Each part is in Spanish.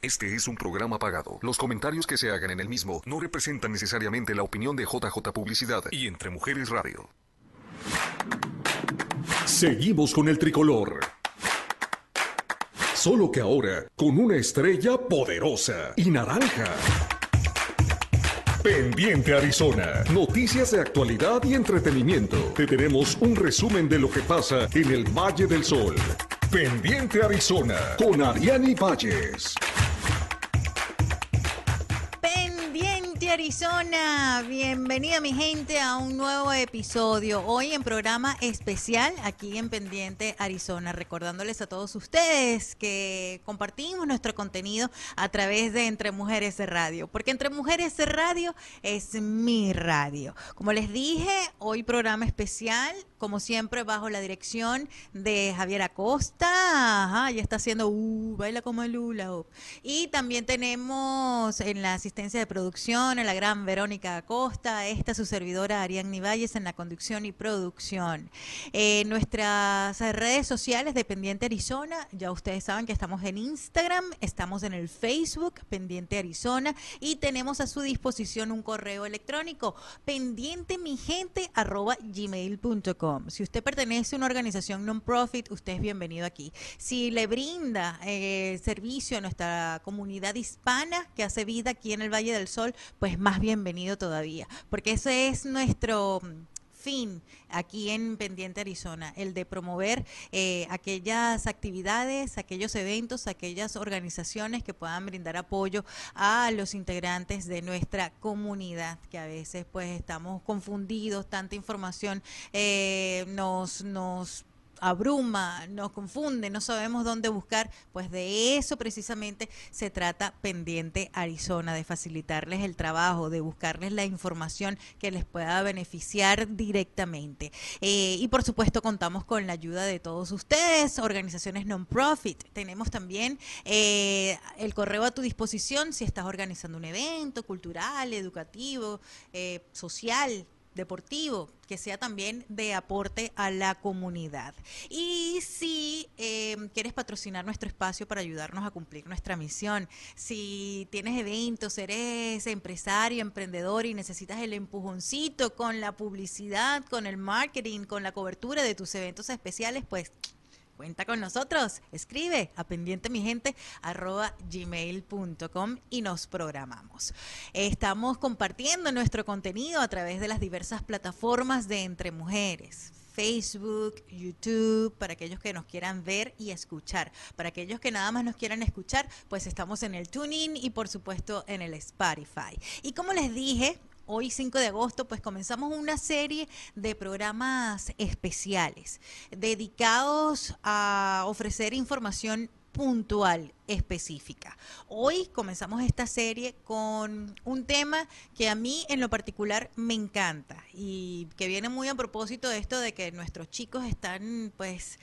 Este es un programa pagado. Los comentarios que se hagan en el mismo no representan necesariamente la opinión de JJ Publicidad y Entre Mujeres Radio. Seguimos con el tricolor. Solo que ahora con una estrella poderosa y naranja. Pendiente Arizona. Noticias de actualidad y entretenimiento. Te tenemos un resumen de lo que pasa en el Valle del Sol. Pendiente Arizona con Ariani Valles. Arizona, bienvenida mi gente a un nuevo episodio. Hoy en programa especial aquí en Pendiente Arizona, recordándoles a todos ustedes que compartimos nuestro contenido a través de Entre Mujeres Radio, porque Entre Mujeres Radio es mi radio. Como les dije, hoy programa especial, como siempre bajo la dirección de Javier Acosta, Ajá, ya está haciendo, uh, baila como el hula. Y también tenemos en la asistencia de producción la gran Verónica Acosta, esta su servidora Ariadne Valles en la conducción y producción. Eh, nuestras redes sociales de Pendiente Arizona, ya ustedes saben que estamos en Instagram, estamos en el Facebook Pendiente Arizona y tenemos a su disposición un correo electrónico pendiente. Si usted pertenece a una organización non-profit, usted es bienvenido aquí. Si le brinda eh, servicio a nuestra comunidad hispana que hace vida aquí en el Valle del Sol, pues es pues más bienvenido todavía, porque ese es nuestro mm, fin aquí en Pendiente Arizona, el de promover eh, aquellas actividades, aquellos eventos, aquellas organizaciones que puedan brindar apoyo a los integrantes de nuestra comunidad, que a veces pues estamos confundidos, tanta información eh, nos, nos abruma, nos confunde, no sabemos dónde buscar, pues de eso precisamente se trata pendiente Arizona, de facilitarles el trabajo, de buscarles la información que les pueda beneficiar directamente. Eh, y por supuesto contamos con la ayuda de todos ustedes, organizaciones non-profit. Tenemos también eh, el correo a tu disposición si estás organizando un evento cultural, educativo, eh, social deportivo, que sea también de aporte a la comunidad. Y si em, quieres patrocinar nuestro espacio para ayudarnos a cumplir nuestra misión, si tienes eventos, eres empresario, emprendedor y necesitas el empujoncito con la publicidad, con el marketing, con la cobertura de tus eventos especiales, pues Cuenta con nosotros, escribe a pendiente mi gente arroba gmail.com y nos programamos. Estamos compartiendo nuestro contenido a través de las diversas plataformas de Entre Mujeres. Facebook, YouTube, para aquellos que nos quieran ver y escuchar. Para aquellos que nada más nos quieran escuchar, pues estamos en el TuneIn y por supuesto en el Spotify. Y como les dije, hoy 5 de agosto, pues comenzamos una serie de programas especiales dedicados a ofrecer información puntual, específica. Hoy comenzamos esta serie con un tema que a mí en lo particular me encanta y que viene muy a propósito de esto de que nuestros chicos están pues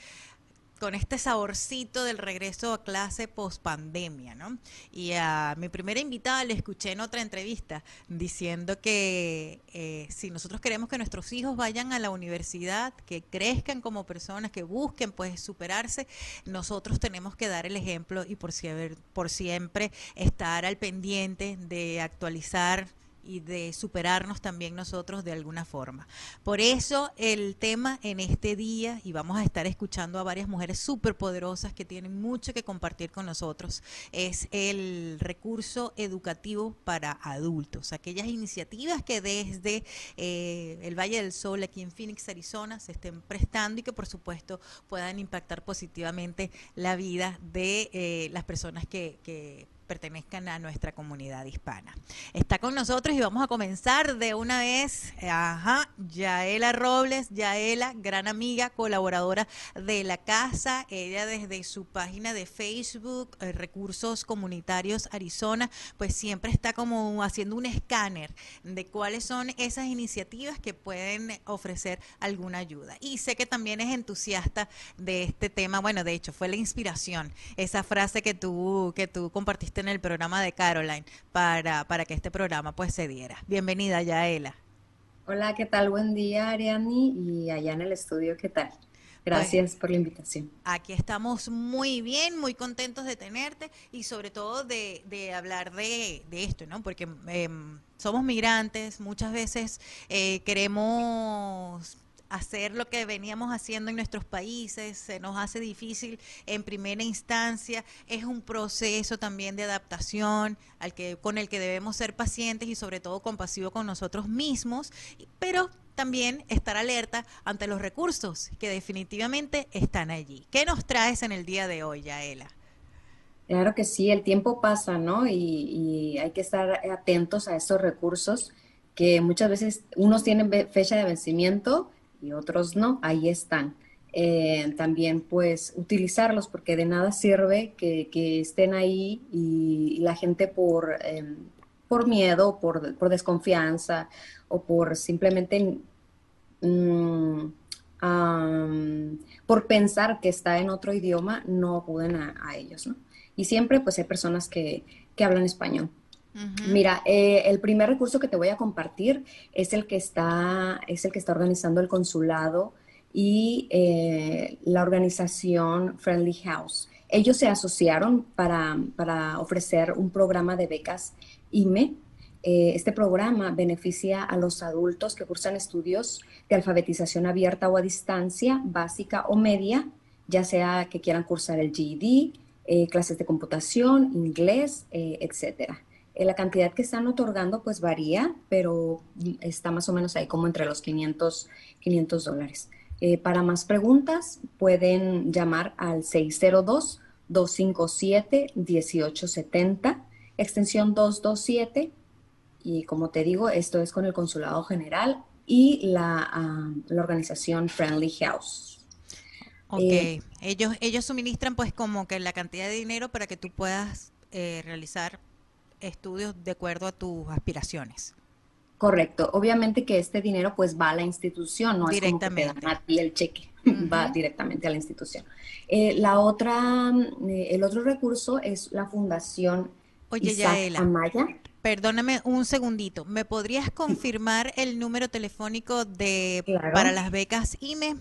con este saborcito del regreso a clase post pandemia, ¿no? Y a mi primera invitada le escuché en otra entrevista diciendo que eh, si nosotros queremos que nuestros hijos vayan a la universidad, que crezcan como personas, que busquen pues superarse, nosotros tenemos que dar el ejemplo y por por siempre estar al pendiente de actualizar y de superarnos también nosotros de alguna forma. Por eso el tema en este día, y vamos a estar escuchando a varias mujeres súper poderosas que tienen mucho que compartir con nosotros, es el recurso educativo para adultos, aquellas iniciativas que desde eh, el Valle del Sol, aquí en Phoenix, Arizona, se estén prestando y que por supuesto puedan impactar positivamente la vida de eh, las personas que, que pertenezcan a nuestra comunidad hispana. Está con nosotros y vamos a comenzar de una vez, ajá, Yaela Robles, Yaela, gran amiga, colaboradora de la casa, ella desde su página de Facebook, eh, Recursos Comunitarios Arizona, pues siempre está como haciendo un escáner de cuáles son esas iniciativas que pueden ofrecer alguna ayuda. Y sé que también es entusiasta de este tema, bueno, de hecho fue la inspiración, esa frase que tú, que tú compartiste en el programa de Caroline para, para que este programa pues se diera. Bienvenida, Yaela. Hola, ¿qué tal? Buen día, Ariani, y allá en el estudio, ¿qué tal? Gracias por la invitación. Aquí estamos muy bien, muy contentos de tenerte y sobre todo de, de hablar de, de, esto, ¿no? Porque em, somos migrantes, muchas veces eh, queremos hacer lo que veníamos haciendo en nuestros países, se nos hace difícil en primera instancia, es un proceso también de adaptación al que con el que debemos ser pacientes y sobre todo compasivos con nosotros mismos, pero también estar alerta ante los recursos que definitivamente están allí. ¿Qué nos traes en el día de hoy, Yaela? Claro que sí, el tiempo pasa, ¿no? Y, y hay que estar atentos a esos recursos que muchas veces unos tienen fecha de vencimiento y otros no, ahí están. Eh, también pues utilizarlos porque de nada sirve que, estén ahí y, la gente por, em, por miedo, por, por, desconfianza o por simplemente mm, por pensar que está en otro idioma no acuden a, ellos, ¿no? Y siempre pues hay personas que, que hablan español. Mira, eh, el primer recurso que te voy a compartir es el que está, es el que está organizando el consulado y eh, la organización Friendly House. Ellos se asociaron para, ofrecer un programa de becas IME. Eh, este programa beneficia a los adultos que cursan estudios de alfabetización abierta o a distancia, básica o media, ya sea que quieran cursar el GED, clases de computación, inglés, etcétera. Eh, la cantidad que están otorgando pues varía, pero está más o menos ahí como entre los 500, 500 dólares. Eh, para más preguntas pueden llamar al 602-257-1870, extensión 227. Y como te digo, esto es con el Consulado General y la, ah, organización Friendly House. Ok, eh, ellos, ellos suministran pues como que la cantidad de dinero para que tú puedas realizar estudios de acuerdo a tus aspiraciones. Correcto. Obviamente que este dinero pues va a la institución, no directamente. es como que a ti el cheque, va directamente a la institución. Eh, la otra, eh, el otro recurso es la fundación Oye, Isaac Amaya. Perdóname un segundito. ¿Me podrías confirmar el número telefónico de para las becas IME?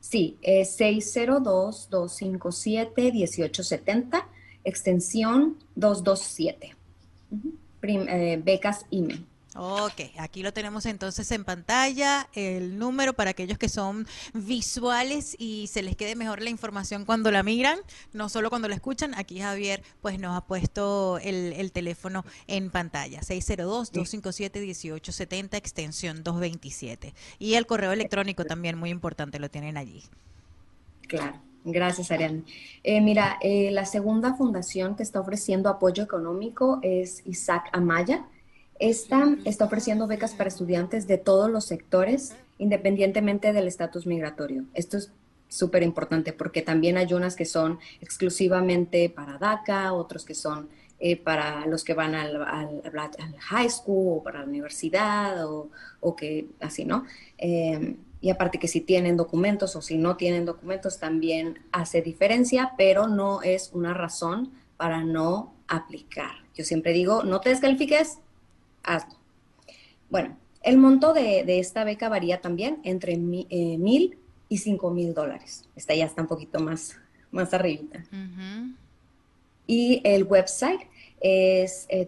Sí, es 602-257-1870 extensión 227. Eh, becas IME. Ok, aquí lo tenemos entonces en pantalla, el número para aquellos que son visuales y se les quede mejor la información cuando la miran, no solo cuando la escuchan. Aquí Javier pues nos ha puesto el, teléfono en pantalla, 602-257-1870, extensión 227. Y el correo electrónico también, muy importante, lo tienen allí. Claro. Gracias, Ariane. Eh, mira, eh, la segunda fundación que está ofreciendo apoyo económico es Isaac Amaya. Esta está ofreciendo becas para estudiantes de todos los sectores, independientemente del estatus migratorio. Esto es súper importante porque también hay unas que son exclusivamente para DACA, otros que son eh, para los que van al, high school o para la universidad o, o que así, ¿no? Y aparte que si tienen documentos o si no tienen documentos también hace diferencia, pero no es una razón para no aplicar. Yo siempre digo, no te descalifiques, hazlo. Bueno, el monto de, esta beca varía también entre eh, mil y cinco mil dólares. Esta ya está un poquito más, más arribita. Y el website es eh,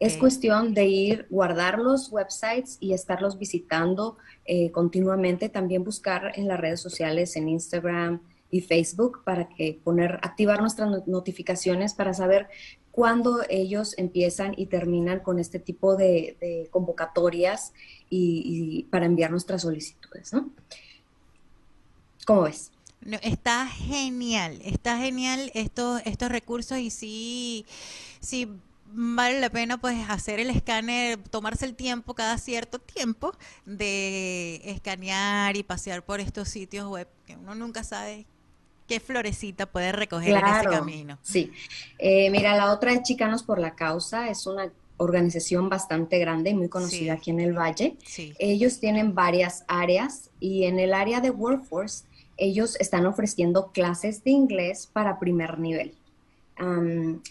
Es cuestión de ir, guardar los websites y estarlos visitando eh, continuamente. También buscar en las redes sociales, en Instagram y Facebook, para que poner, activar nuestras notificaciones para saber cuándo ellos empiezan y terminan con este tipo de, convocatorias y, para enviar nuestras solicitudes. ¿no? ¿Cómo ves? está genial, está genial estos, estos recursos y sí, sí vale la pena pues hacer el escáner, tomarse el tiempo cada cierto tiempo de escanear y pasear por estos sitios web que uno nunca sabe qué florecita puede recoger en ese camino. Sí, eh, mira, la otra es Chicanos por la Causa, es una organización bastante grande y muy conocida aquí en el Valle. Ellos tienen varias áreas y en el área de Workforce ellos están ofreciendo clases de inglés para primer nivel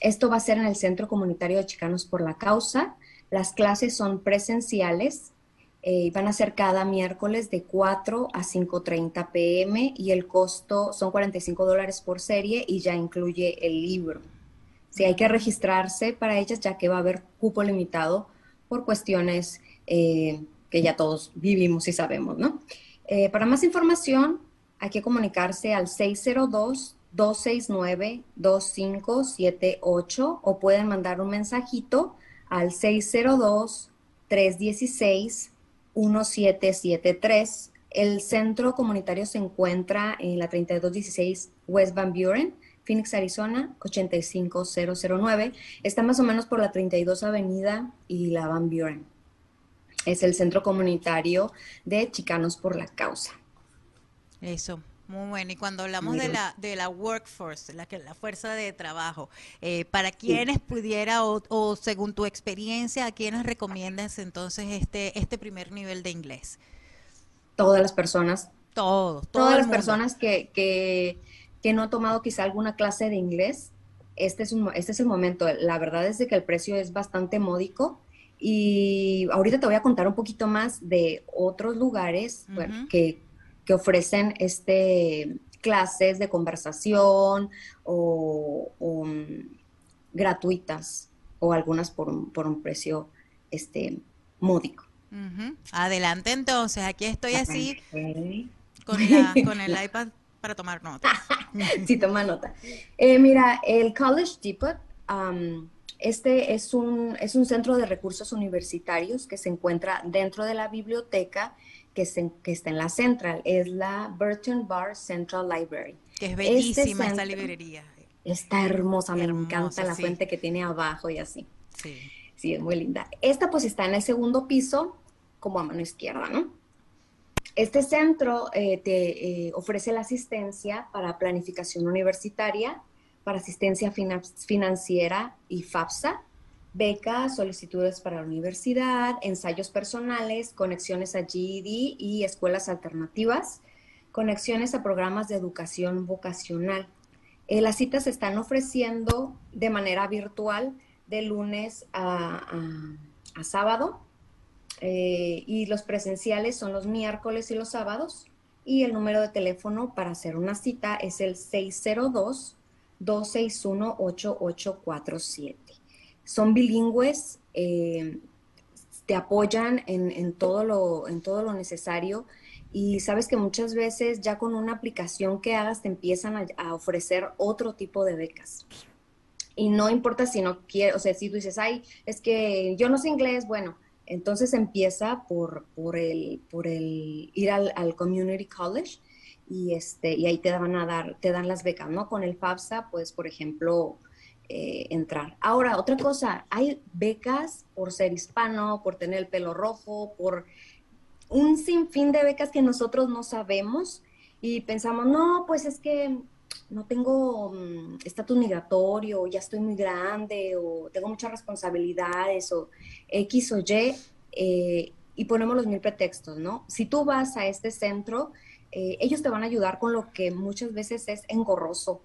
esto va a ser en el Centro Comunitario de Chicanos por la Causa. Las clases son presenciales Eh, van a ser cada miércoles de 4 a 5.30 pm y el costo son 45 dólares por serie y ya incluye el libro. Sí, hay que registrarse para ellas ya que va a haber cupo limitado por cuestiones eh, que ya todos vivimos y sabemos, ¿no? Eh, para más información hay que comunicarse al 602-269-2578 o pueden mandar un mensajito al 602-316-1773. El centro comunitario se encuentra en la 3216 West Van Buren, Phoenix, Arizona, 85009. Está más o menos por la 32 Avenida y la Van Buren. Es el centro comunitario de Chicanos por la Causa. Eso, muy bueno. Y cuando hablamos de la, de la workforce, la, la fuerza de trabajo, eh, ¿para quienes pudiera o, según tu experiencia, a quienes recomiendas entonces este, este primer nivel de inglés? Todas las personas. Todos. Todas las personas que, que, que, no han tomado quizá alguna clase de inglés. Este es, un, este es el momento. La verdad es de que el precio es bastante módico. Y ahorita te voy a contar un poquito más de otros lugares que que ofrecen este, clases de conversación o, mm, gratuitas o algunas por un, por un precio este, módico. Adelante entonces, aquí estoy así con, el iPad para tomar nota. sí, toma nota. Eh, mira, el College Depot, este es un, es un centro de recursos universitarios que se encuentra dentro de la biblioteca que, que está en la Central, es la Burton Bar Central Library. Que es este bellísima esta librería. Está hermosa, me encanta la fuente que tiene abajo y así. Sí. Sí, es muy linda. Esta pues está en el segundo piso, como a mano izquierda, ¿no? Este centro eh, te eh, ofrece la asistencia para planificación universitaria, para asistencia financiera y FAFSA, becas, solicitudes para la universidad, ensayos personales, conexiones a GED y escuelas alternativas, conexiones a programas de educación vocacional. Eh, las citas se están ofreciendo de manera virtual de lunes a, sábado eh, y los presenciales son los miércoles y los sábados y el número de teléfono para hacer una cita es el 602 261 8847 son bilingües, eh, te apoyan en, todo lo, en todo lo necesario y sabes que muchas veces ya con una aplicación que hagas te empiezan a, ofrecer otro tipo de becas. Y no importa si no quieres, o sea, si tú dices, ay, es que yo no sé inglés, bueno, entonces empieza por, por, el, por el ir al, al community college y, este, y ahí te van a dar, te dan las becas, ¿no? Con el FAFSA, pues, por ejemplo, eh, entrar. Ahora, otra cosa, hay becas por ser hispano, por tener el pelo rojo, por un sinfín de becas que nosotros no sabemos y pensamos, no, pues es que no tengo mm, estatus migratorio, ya estoy muy grande o tengo muchas responsabilidades o X o Y, eh, y ponemos los mil pretextos, ¿no? Si tú vas a este centro, eh, ellos te van a ayudar con lo que muchas veces es engorroso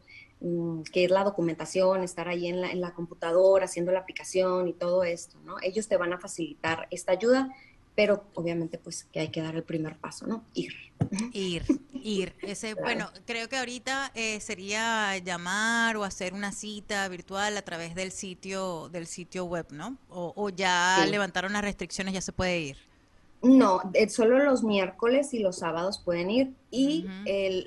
que es la documentación, estar ahí en la, en la computadora haciendo la aplicación y todo esto, ¿no? Ellos te van a facilitar esta ayuda, pero obviamente pues que hay que dar el primer paso, ¿no? Ir. Ir, ir. Ese, Bueno, creo que ahorita eh, sería llamar o hacer una cita virtual a través del sitio del sitio web, ¿no? O, ya levantaron las restricciones, ya se puede ir. No, eh, solo los miércoles y los sábados pueden ir y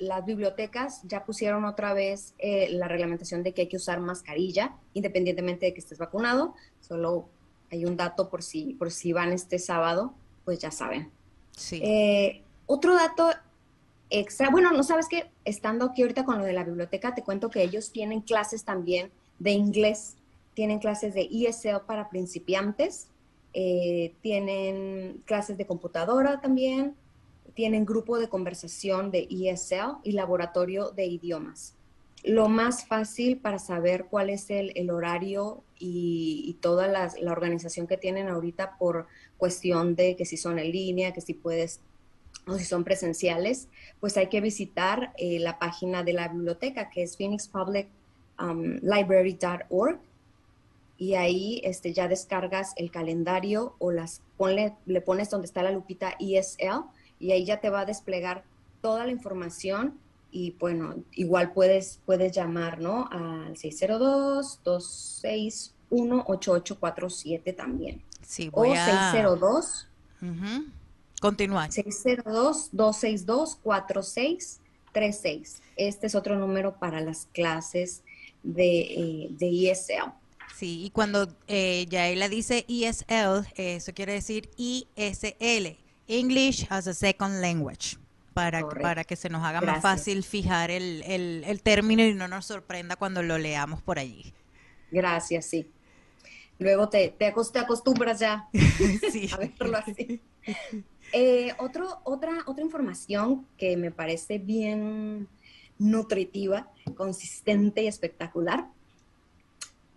las bibliotecas ya pusieron otra vez eh, la reglamentación de que hay que usar mascarilla independientemente de que estés vacunado. Solo hay un dato por si, por si van este sábado, pues ya saben. Sí. Eh, otro dato extra, bueno, no sabes que estando aquí ahorita con lo de la biblioteca, te cuento que ellos tienen clases también de inglés, tienen clases de ESL para principiantes eh, tienen clases de computadora también, tienen grupo de conversación de ESL y laboratorio de idiomas. Lo más fácil para saber cuál es el, horario y, toda la, organización que tienen ahorita por cuestión de que si son en línea, que si puedes o si son presenciales, pues hay que visitar eh, la página de la biblioteca que es phoenixpubliclibrary.org y ahí este, ya descargas el calendario o las ponle, le pones donde está la lupita ESL y ahí ya te va a desplegar toda la información y bueno, igual puedes, puedes llamar, ¿no? Al 602-261-8847 también. Sí, voy o 602. Uh 602-262-4636. Este es otro número para las clases de, eh, de ESL. Sí, y cuando eh, Yaela dice ESL, eso quiere decir ISL, English as a Second Language, para, para que se nos haga más fácil fijar el, el, término y no nos sorprenda cuando lo leamos por allí. Gracias, sí. Luego te, te, acostumbras ya a verlo así. Eh, otro, otra, otra información que me parece bien nutritiva, consistente y espectacular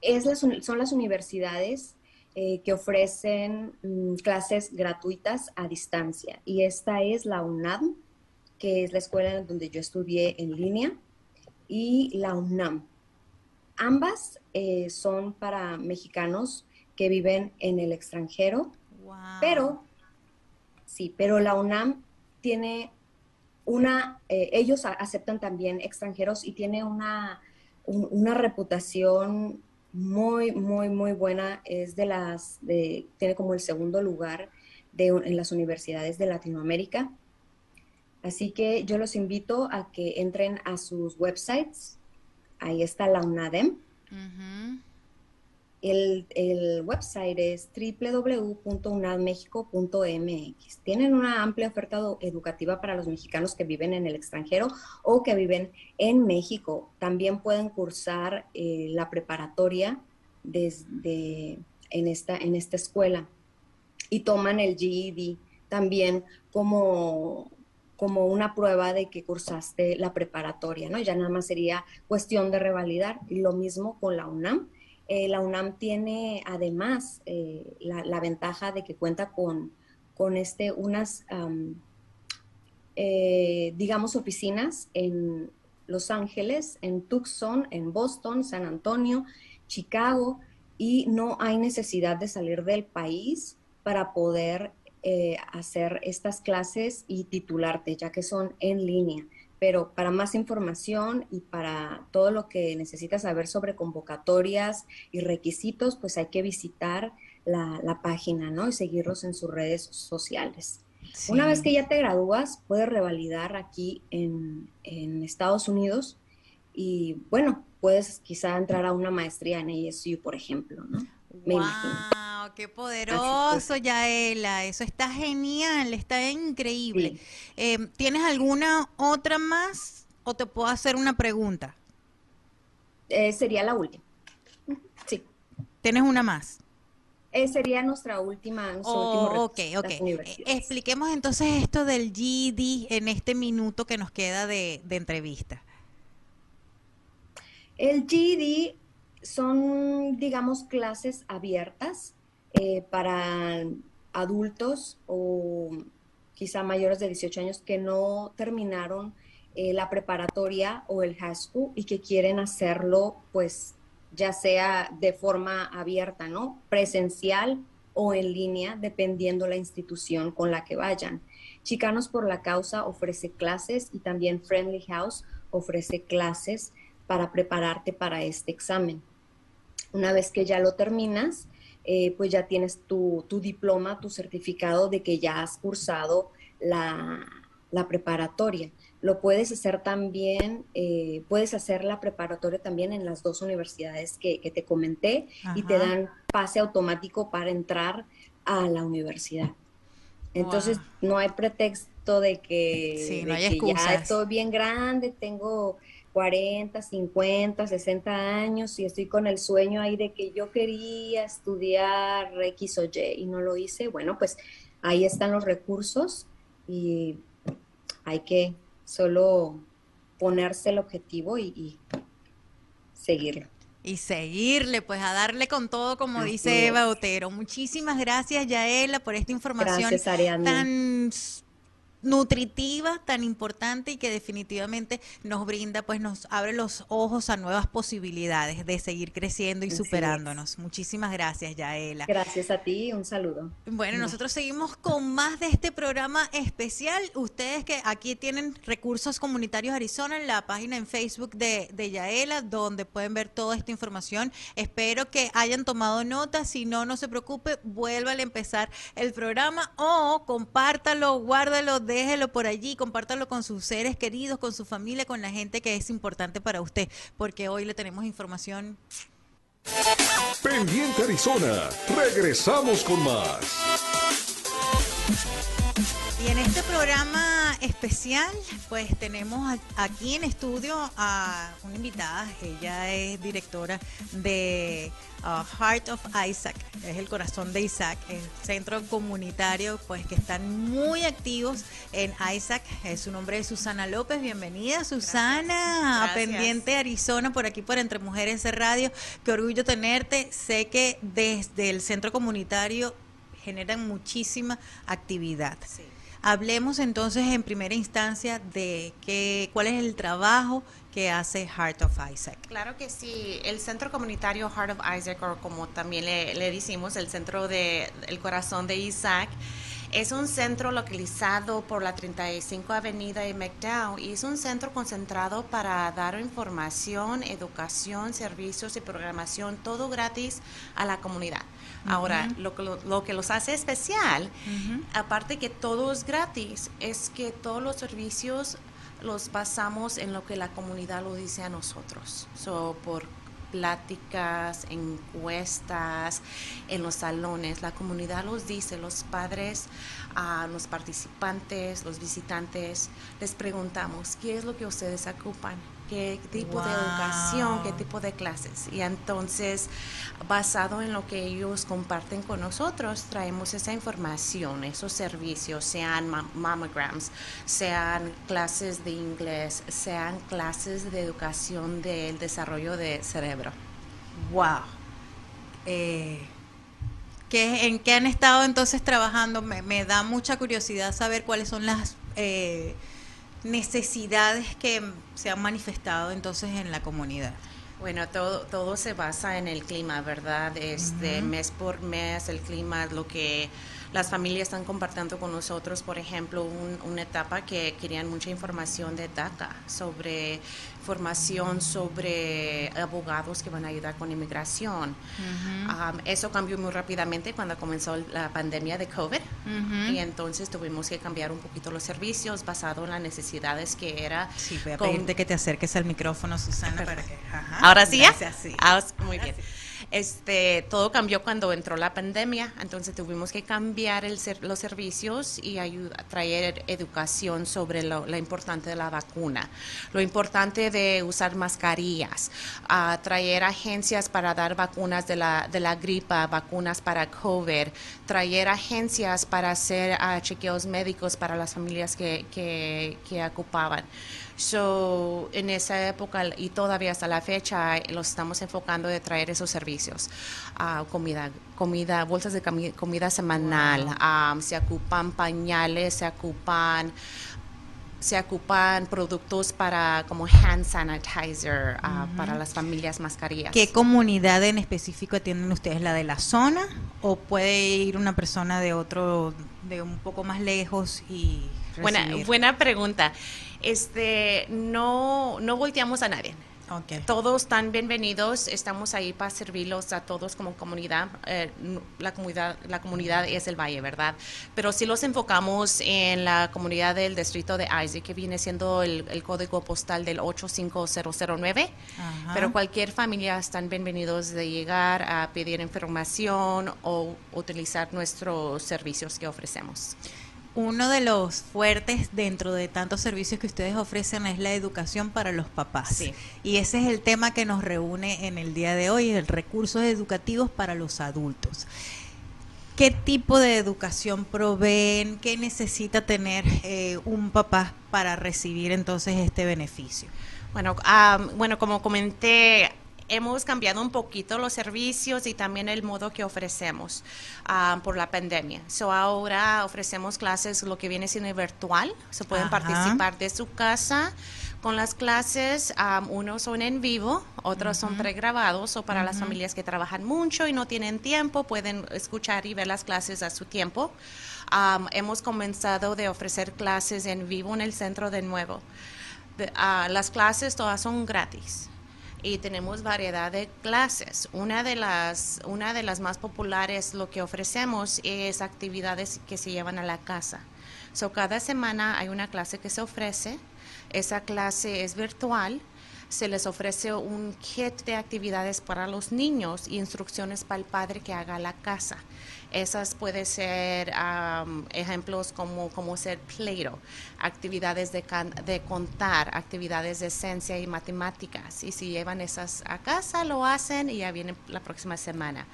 es son las universidades eh, que ofrecen mm, clases gratuitas a distancia. Y esta es la UNAM, que es la escuela donde yo estudié en línea, y la UNAM. Ambas eh, son para mexicanos que viven en el extranjero, pero sí, pero la UNAM tiene una, eh, ellos aceptan también extranjeros y tiene una, una reputación muy, muy, muy buena. Es de las, de, tiene como el segundo lugar de, en las universidades de Latinoamérica. Así que yo los invito a que entren a sus websites. Ahí está la UNADEM. El, el, website es www.unadmexico.mx. Tienen una amplia oferta educativa para los mexicanos que viven en el extranjero o que viven en México. También pueden cursar eh, la preparatoria desde, en, esta, en esta escuela y toman el GED también como, como una prueba de que cursaste la preparatoria, ¿no? Ya nada más sería cuestión de revalidar. Lo mismo con la UNAM eh, la UNAM tiene además eh, la, ventaja de que cuenta con, con este, unas, eh, digamos, oficinas en Los Ángeles, en Tucson, en Boston, San Antonio, Chicago, y no hay necesidad de salir del país para poder hacer estas clases y titularte, ya que son en línea pero para más información y para todo lo que necesitas saber sobre convocatorias y requisitos, pues hay que visitar la, página, ¿no? Y seguirlos en sus redes sociales. Una vez que ya te gradúas, puedes revalidar aquí en, Estados Unidos y, bueno, puedes quizá entrar a una maestría en ASU, por ejemplo, ¿no? Me wow, qué poderoso, Yaela. Eso está genial, está increíble. Em, ¿Tienes alguna otra más o te puedo hacer una pregunta? Eh, sería la última. Sí. ¿Tienes una más? Eh, sería nuestra última. Oh, ok, ok. Eh, expliquemos entonces esto del GED en este minuto que nos queda de, de entrevista. El GED son, digamos, clases abiertas eh, para adultos o quizá mayores de 18 años que no terminaron eh, la preparatoria o el high school y que quieren hacerlo, pues, ya sea de forma abierta, ¿no? Presencial o en línea, dependiendo la institución con la que vayan. Chicanos por la Causa ofrece clases y también Friendly House ofrece clases para prepararte para este examen. Una vez que ya lo terminas, eh, pues ya tienes tu, diploma, tu certificado de que ya has cursado la, preparatoria. Lo puedes hacer también, eh, puedes hacer la preparatoria también en las dos universidades que, te comenté y te dan pase automático para entrar a la universidad. Entonces no hay pretexto de que, ya estoy bien grande, tengo 40, 50, 60 años y estoy con el sueño ahí de que yo quería estudiar X o Y y no lo hice, bueno, pues ahí están los recursos y hay que solo ponerse el objetivo y, seguirlo. Y seguirle, pues a darle con todo, como dice Eva Otero. Muchísimas gracias, Yaela, por esta información tan nutritiva tan importante y que definitivamente nos brinda, pues nos abre los ojos a nuevas posibilidades de seguir creciendo y superándonos. Muchísimas gracias, Yaela. Gracias a ti, un saludo. Bueno, nosotros seguimos con más de este programa especial. Ustedes que aquí tienen Recursos Comunitarios Arizona en la página en Facebook de, de Yaela, donde pueden ver toda esta información. Espero que hayan tomado nota. Si no, no se preocupe, vuélvale a empezar el programa o compártalo, guárdalo de déjelo por allí, compártalo con sus seres queridos, con su familia, con la gente que es importante para usted, porque hoy le tenemos información. Pendiente Arizona, regresamos con más. Y en este programa especial, pues tenemos aquí en estudio a una invitada. Ella es directora de uh, Heart of Isaac, es el corazón de Isaac, el centro comunitario, pues que están muy activos en Isaac. Es su nombre es Susana López. Bienvenida, Susana, a Pendiente Arizona, por aquí por Entre Mujeres de Radio. Qué orgullo tenerte. Sé que desde el centro comunitario generan muchísima actividad. Sí. Hablemos entonces en primera instancia de qué, cuál es el trabajo que hace Heart of Isaac. Claro que sí, el centro comunitario Heart of Isaac, o como también le, le decimos, el centro de el corazón de Isaac, es un centro localizado por la 35 Avenida y McDowell y es un centro concentrado para dar información, educación, servicios y programación, todo gratis a la comunidad. Ahora, lo, lo, que los hace especial, aparte que todo es gratis, es que todos los servicios los basamos en lo que la comunidad lo dice a nosotros. So, por pláticas, encuestas en los salones. La comunidad los dice, los padres, a los participantes, los visitantes, les preguntamos, ¿qué es lo que ustedes ocupan? Qué tipo de educación, qué tipo de clases. Y entonces, basado en lo que ellos comparten con nosotros, traemos esa información, esos servicios, sean mammograms, sean clases de inglés, sean clases de educación del desarrollo de cerebro. ¡Wow! Eh, ¿En qué han estado entonces trabajando? Me, da mucha curiosidad saber cuáles son las... Eh, necesidades que se han manifestado entonces en la comunidad? Bueno, todo, todo se basa en el clima, ¿verdad? Este mes por mes, el clima, lo que las familias están compartiendo con nosotros, por ejemplo, una etapa que querían mucha información de DACA, sobre formación sobre abogados que van a ayudar con inmigración. eso cambió muy rápidamente cuando comenzó la pandemia de COVID y entonces tuvimos que cambiar un poquito los servicios basado en las necesidades que era. Sí, voy a pedirte que te acerques al micrófono, Susana, para que... Ahora sí, ya. Sí. Ah, muy bien. Este, todo cambió cuando entró la pandemia, entonces tuvimos que cambiar el los servicios y ayudar, traer educación sobre lo, importante de la vacuna, lo importante de usar mascarillas, traer agencias para dar vacunas de la, de la gripa, vacunas para COVID, traer agencias para hacer uh, chequeos médicos para las familias que ocupaban. So, en esa época y todavía hasta la fecha los estamos enfocando de traer esos servicios. Uh, comida, comida, bolsas de comida semanal, um, se ocupan pañales, se ocupan se ocupan productos para como hand sanitizer uh, para las familias mascarillas. ¿Qué comunidad en específico atienden ustedes? ¿La de la zona o puede ir una persona de otro, de un poco más lejos y Buena, buena pregunta. Este, no, no volteamos a nadie. Todos están bienvenidos, estamos ahí para servirlos a todos como comunidad. Eh, la comunidad. La comunidad es el valle, ¿verdad? Pero sí los enfocamos en la comunidad del distrito de Isaac, que viene siendo el, código postal del 85009. Pero cualquier familia están bienvenidos de llegar a pedir información o utilizar nuestros servicios que ofrecemos uno de los fuertes dentro de tantos servicios que ustedes ofrecen es la educación para los papás. Y ese es el tema que nos reúne en el día de hoy, el recursos educativos para los adultos. ¿Qué tipo de educación proveen? ¿Qué necesita tener eh, un papá para recibir entonces este beneficio? Bueno, bueno, como comenté hemos cambiado un poquito los servicios y también el modo que ofrecemos ah, por la pandemia. So ahora ofrecemos clases lo que viene siendo virtual, se pueden participar de su casa con las clases, unos son en vivo, otros son pregrabados. O para las familias que trabajan mucho y no tienen tiempo, pueden escuchar y ver las clases a su tiempo. hemos comenzado de ofrecer clases en vivo en el centro de nuevo. Ah, las clases todas son gratis y tenemos variedad de clases. Una de las, una de las más populares lo que ofrecemos es actividades que se llevan a la casa. So, cada semana hay una clase que se ofrece esa clase es virtual. Se les ofrece un kit de actividades para los niños y instrucciones para el padre que haga la casa. Esas pueden ser ejemplos como, como ser Play-Doh, actividades de, de, contar, actividades de ciencia y matemáticas. Y si llevan esas a casa, lo hacen y ya vienen la próxima semana.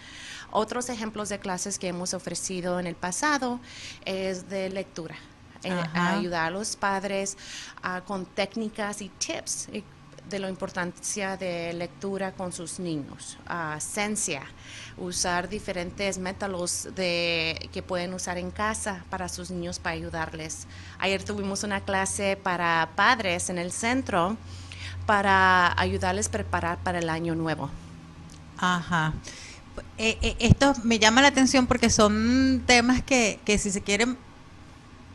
Otros ejemplos de clases que hemos ofrecido en el pasado es de lectura eh, ayudar a los padres ah, con técnicas y tips de la importancia de lectura con sus niños, uh, ciencia, usar diferentes métodos de, que pueden usar en casa para sus niños para ayudarles. Ayer tuvimos una clase para padres en el centro para ayudarles a preparar para el año nuevo. Ajá. Eh, esto me llama la atención porque son temas que, que si se quieren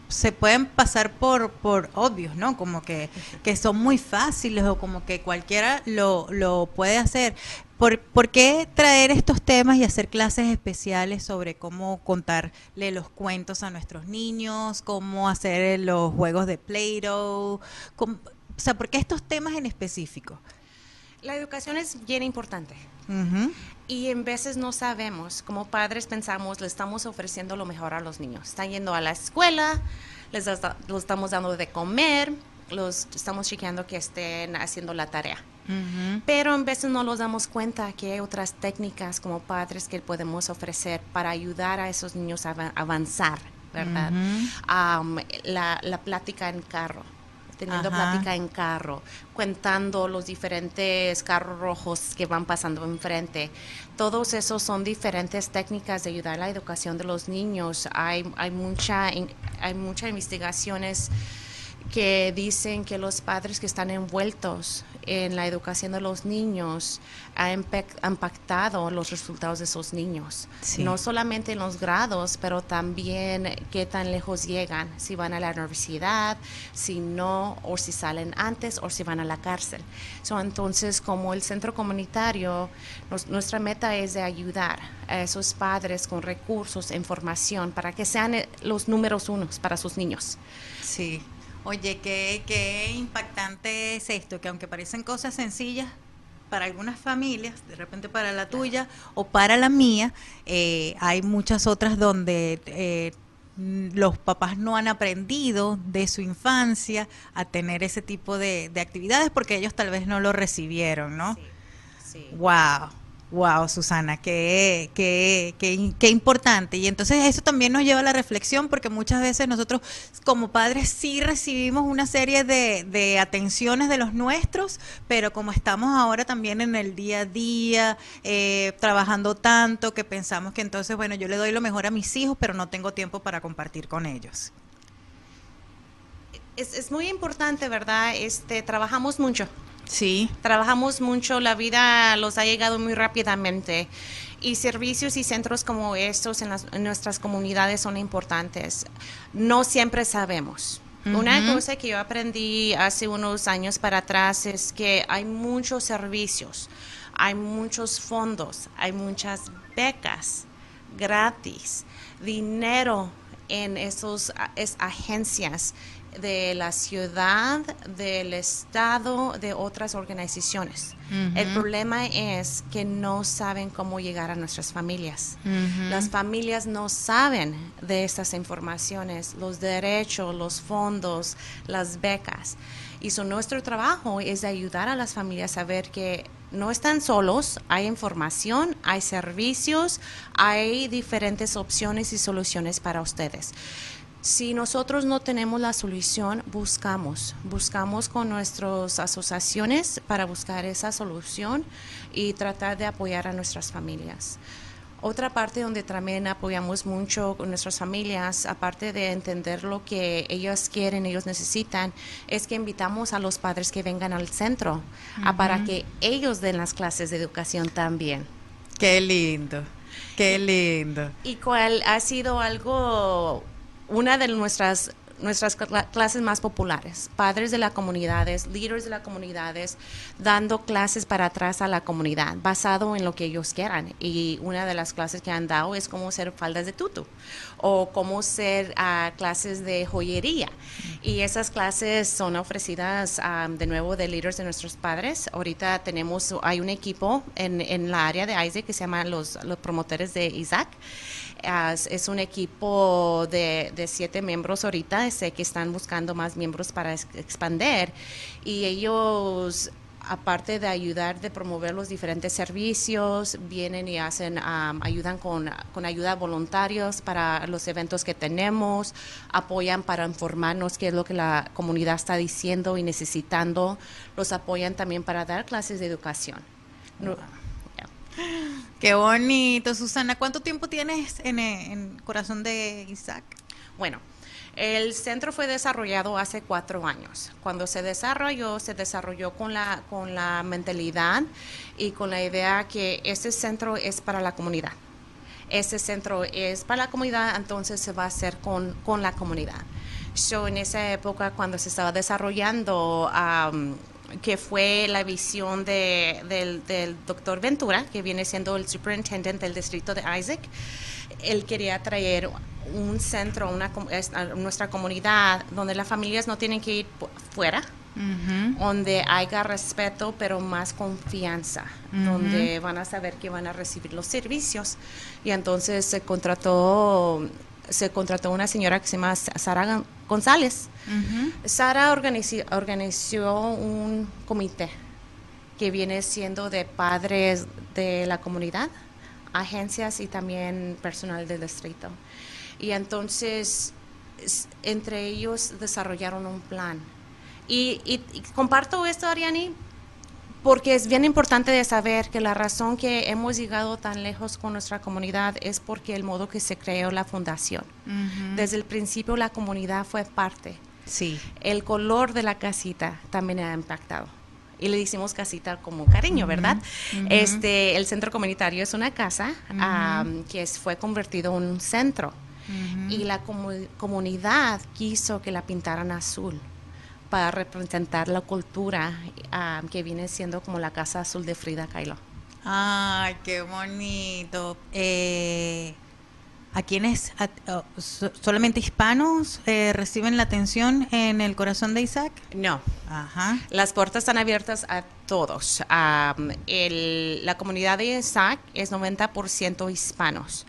se pueden pasar por, por obvios, ¿no? Como que, que son muy fáciles o como que cualquiera lo, lo puede hacer. ¿Por, ¿Por, qué traer estos temas y hacer clases especiales sobre cómo contarle los cuentos a nuestros niños, cómo hacer los juegos de Play-Doh? O sea, ¿por qué estos temas en específico? La educación es bien importante. Y en veces no sabemos, como padres pensamos, le estamos ofreciendo lo mejor a los niños. Están yendo a la escuela, les estamos dando de comer, los estamos chequeando que estén haciendo la tarea. Pero en veces no nos damos cuenta que hay otras técnicas como padres que podemos ofrecer para ayudar a esos niños a avanzar, ¿verdad? la, la plática en carro teniendo plática en carro, contando los diferentes carros rojos que van pasando enfrente. Todos esos son diferentes técnicas de ayudar a la educación de los niños. Hay, hay, mucha, hay muchas investigaciones que dicen que los padres que están envueltos en la educación de los niños ha impactado los resultados de esos niños. No solamente en los grados, pero también qué tan lejos llegan, si van a la universidad, si no, o si salen antes, o si van a la cárcel. entonces, como el centro comunitario, nuestra meta es de ayudar a esos padres con recursos, información, para que sean eh, los números unos para sus niños. Sí. Oye, qué, qué impactante es esto, que aunque parecen cosas sencillas, para algunas familias, de repente para la tuya o para la mía, eh, hay muchas otras donde eh, los papás no han aprendido de su infancia a tener ese tipo de, de actividades porque ellos tal vez no lo recibieron, ¿no? Sí, sí. Wow. Wow, Susana, qué, qué, qué, importante. Y entonces eso también nos lleva a la reflexión porque muchas veces nosotros como padres sí recibimos una serie de, de atenciones de los nuestros, pero como estamos ahora también en el día a día, eh, trabajando tanto, que pensamos que entonces, bueno, yo le doy lo mejor a mis hijos, pero no tengo tiempo para compartir con ellos. Es, es muy importante, ¿verdad? Este, trabajamos mucho Sí. Trabajamos mucho, la vida los ha llegado muy rápidamente y servicios y centros como estos en, las, nuestras comunidades son importantes. No siempre sabemos. Una cosa que yo aprendí hace unos años para atrás es que hay muchos servicios, hay muchos fondos, hay muchas becas gratis, dinero en esas agencias de la ciudad, del estado, de otras organizaciones. El problema es que no saben cómo llegar a nuestras familias. Las familias no saben de estas informaciones, los derechos, los fondos, las becas. Y so, nuestro trabajo es de ayudar a las familias a ver que no están solos, hay información, hay servicios, hay diferentes opciones y soluciones para ustedes. Si nosotros no tenemos la solución, buscamos, buscamos con nuestras asociaciones para buscar esa solución y tratar de apoyar a nuestras familias. Otra parte donde también apoyamos mucho con nuestras familias, aparte de entender lo que ellos quieren, ellos necesitan, es que invitamos a los padres que vengan al centro para que ellos den las clases de educación también. Qué lindo, qué lindo. Y cuál ha sido algo, una de nuestras nuestras clases más populares, padres de las comunidades, líderes de las comunidades, dando clases para atrás a la comunidad, basado en lo que ellos quieran. Y una de las clases que han dado es cómo hacer faldas de tutu o cómo hacer ah, clases de joyería. Y esas clases son ofrecidas ah, de nuevo de líderes de nuestros padres. Ahorita tenemos, hay un equipo en, en la área de Isaac que se llama los, los promotores de Isaac es un equipo de, siete miembros ahorita, sé que están buscando más miembros para expandir y ellos aparte de ayudar de promover los diferentes servicios, vienen y hacen, ayudan con, con, ayuda voluntarios para los eventos que tenemos, apoyan para informarnos qué es lo que la comunidad está diciendo y necesitando, los apoyan también para dar clases de educación. Qué bonito, Susana. ¿Cuánto tiempo tienes en, en Corazón de Isaac? Bueno, el centro fue desarrollado hace cuatro años. Cuando se desarrolló, se desarrolló con la, con la mentalidad y con la idea que este centro es para la comunidad. Este centro es para la comunidad, entonces se va a hacer con, con la comunidad. Yo en esa época, cuando se estaba desarrollando que fue la visión de, del, doctor Ventura, que viene siendo el superintendente del distrito de Isaac. Él quería traer un centro una, a nuestra comunidad donde las familias no tienen que ir fuera, donde haya respeto pero más confianza, donde van a saber que van a recibir los servicios. Y entonces se contrató se contrató una señora que se llama Sara González. Sara organizó, un comité que viene siendo de padres de la comunidad, agencias y también personal del distrito. Y entonces, entre ellos desarrollaron un plan. Y, y comparto esto, Ariani, porque es bien importante de saber que la razón que hemos llegado tan lejos con nuestra comunidad es porque el modo que se creó la fundación. Desde el principio la comunidad fue parte. Sí. El color de la casita también ha impactado y le decimos casita como cariño, ¿verdad? Este, el centro comunitario es una casa que fue convertido en un centro y la comunidad quiso que la pintaran azul para representar la cultura ah, que viene siendo como la Casa Azul de Frida Kahlo. Ay, qué bonito. Eh, ¿A quiénes oh, solamente hispanos eh, reciben la atención en el corazón de Isaac? No. Ajá. Las puertas están abiertas a todos. la comunidad de Isaac es 90% hispanos.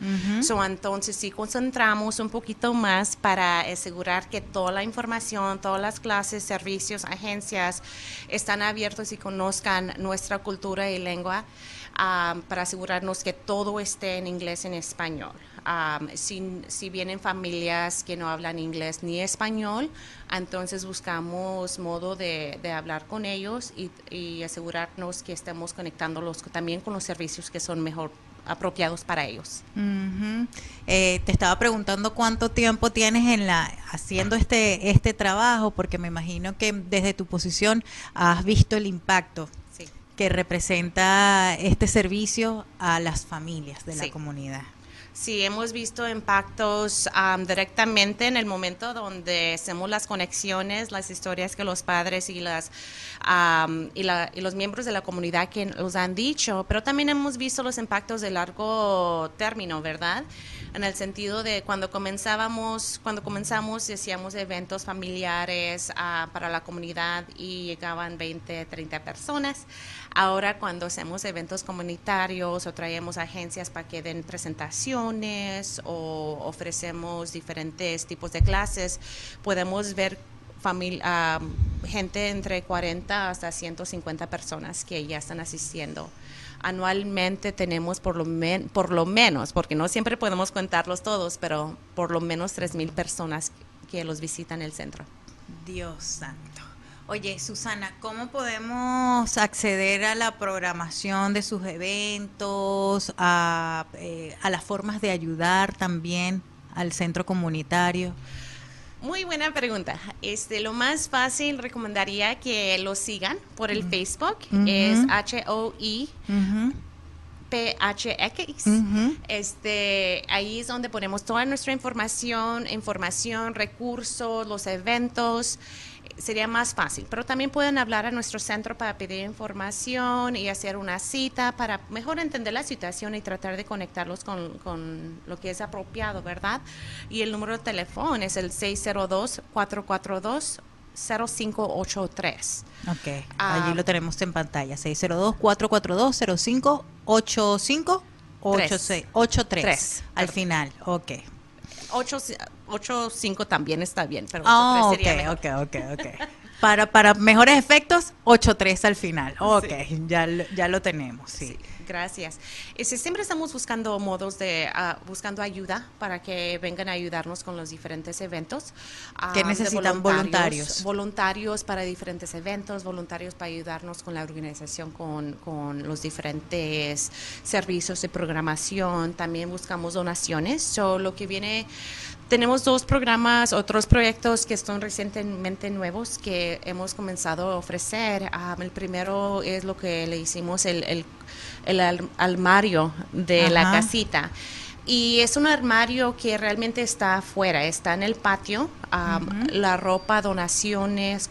entonces, si concentramos un poquito más para asegurar que toda la información, todas las clases, servicios, agencias están abiertos y conozcan nuestra cultura y lengua para asegurarnos que todo esté en inglés y en español si, vienen familias que no hablan inglés ni español, entonces buscamos modo de, hablar con ellos y, asegurarnos que estemos conectándolos también con los servicios que son mejor apropiados para ellos. Eh, te estaba preguntando cuánto tiempo tienes en la haciendo este este trabajo, porque me imagino que desde tu posición has visto el impacto que representa este servicio a las familias de la comunidad. Sí, hemos visto impactos directamente en el momento donde hacemos las conexiones, las historias que los padres y, las, y, y, los miembros de la comunidad que nos han dicho, pero también hemos visto los impactos de largo término, ¿verdad? En el sentido de cuando comenzábamos, cuando comenzamos hacíamos eventos familiares ah, para la comunidad y llegaban 20, 30 personas. Ahora cuando hacemos eventos comunitarios o traemos agencias para que den presentaciones o ofrecemos diferentes tipos de clases, podemos ver familia, gente entre 40 hasta 150 personas que ya están asistiendo. Anualmente tenemos por lo, por lo menos, porque no siempre podemos contarlos todos, pero por lo menos 3.000 personas que los visitan el centro. Dios santo. Oye, Susana, ¿cómo podemos acceder a la programación de sus eventos, a, eh, a las formas de ayudar también al centro comunitario? Muy buena pregunta. Este, lo más fácil recomendaría que lo sigan por el Facebook. Es H-O-I. PHX. este, ahí es donde ponemos toda nuestra información, información, recursos, los eventos sería más fácil. Pero también pueden hablar a nuestro centro para pedir información y hacer una cita para mejor entender la situación y tratar de conectarlos con, lo que es apropiado, ¿verdad? Y el número de teléfono es el 602-442. 0583. Ok, allí lo tenemos en pantalla, 602-442-0585-83. Al final, ok. 8, 5 también está bien, pero oh, ok, ok, ok, ok. Para, para mejores efectos, 8-3 al final. Ok, ya, ya lo tenemos, sí. Gracias. Este, siempre estamos buscando modos de, uh, buscando ayuda para que vengan a ayudarnos con los diferentes eventos. Uh, ¿Qué necesitan voluntarios, voluntarios? para diferentes eventos, voluntarios para ayudarnos con la organización, con, con los diferentes servicios de programación. También buscamos donaciones. So, lo que viene tenemos dos programas, otros proyectos que son recientemente nuevos que hemos comenzado a ofrecer. Um, el primero es lo que le hicimos el, el el armario de la casita. Y es un armario que realmente está afuera, está en el patio. La ropa, donaciones,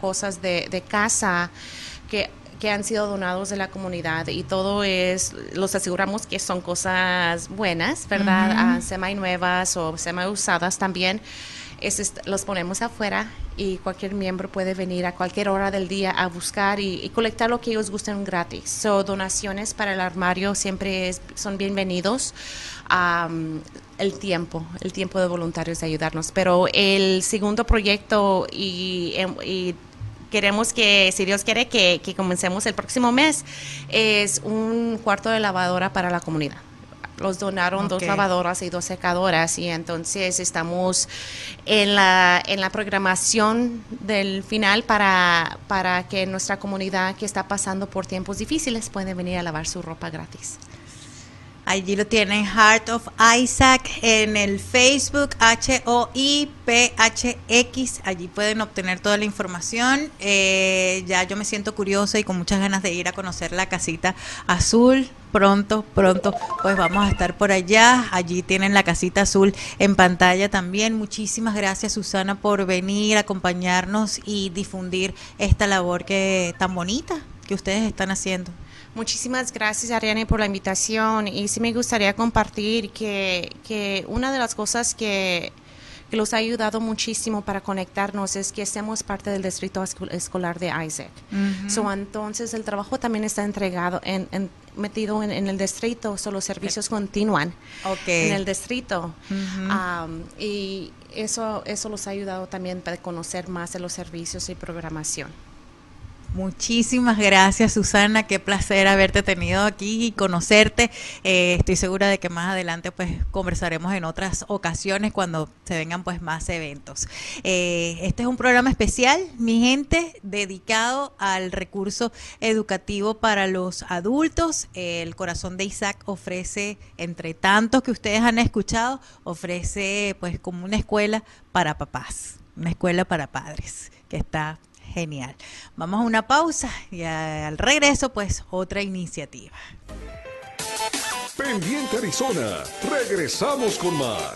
cosas de, casa que que han sido donados de la comunidad y todo es, los aseguramos que son cosas buenas, ¿verdad? Uh semi nuevas o semi usadas también los ponemos afuera y cualquier miembro puede venir a cualquier hora del día a buscar y, colectar lo que ellos gusten gratis. So, donaciones para el armario siempre son bienvenidos. el tiempo, el tiempo de voluntarios de ayudarnos. Pero el segundo proyecto y, y queremos que, si Dios quiere, que, que, comencemos el próximo mes, es un cuarto de lavadora para la comunidad los donaron dos lavadoras y dos secadoras y entonces estamos en la, en la programación del final para, para que nuestra comunidad que está pasando por tiempos difíciles puede venir a lavar su ropa gratis. Allí lo tienen, Heart of Isaac, en el Facebook, H-O-I-P-H-X. Allí pueden obtener toda la información. Eh, ya yo me siento curiosa y con muchas ganas de ir a conocer la casita azul. Pronto, pronto, pues vamos a estar por allá. Allí tienen la casita azul en pantalla también. Muchísimas gracias, Susana, por venir, acompañarnos y difundir esta labor que tan bonita que ustedes están haciendo. Muchísimas gracias, Ariane, por la invitación. Y sí me gustaría compartir que, que una de las cosas que, que los ha ayudado muchísimo para conectarnos es que estemos parte del distrito escolar de Isaac. entonces el trabajo también está entregado, en, metido en, el distrito, so los servicios continúan en el distrito. y eso, eso los ha ayudado también para conocer más de los servicios y programación. Muchísimas gracias Susana, qué placer haberte tenido aquí y conocerte. Eh, estoy segura de que más adelante pues conversaremos en otras ocasiones cuando se vengan pues más eventos. Eh, este es un programa especial, mi gente, dedicado al recurso educativo para los adultos. el corazón de Isaac ofrece, entre tantos que ustedes han escuchado, ofrece pues como una escuela para papás, una escuela para padres que está Genial. Vamos a una pausa y al regreso, pues otra iniciativa. Pendiente Arizona, regresamos con más.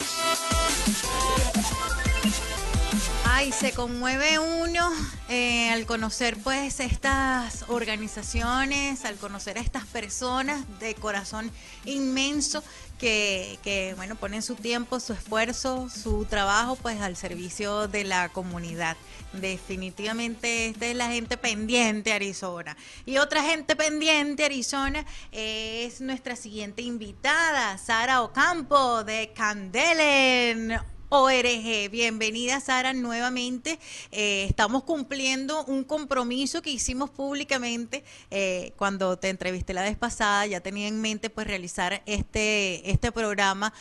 Ay, se conmueve uno eh, al conocer pues estas organizaciones, al conocer a estas personas de corazón inmenso que, que, bueno, ponen su tiempo, su esfuerzo, su trabajo pues al servicio de la comunidad. Definitivamente esta es la gente pendiente Arizona. Y otra gente pendiente Arizona es nuestra siguiente invitada, Sara Ocampo de Candelen ORG. Bienvenida Sara nuevamente. Eh, estamos cumpliendo un compromiso que hicimos públicamente eh, cuando te entrevisté la vez pasada. Ya tenía en mente pues realizar este, este programa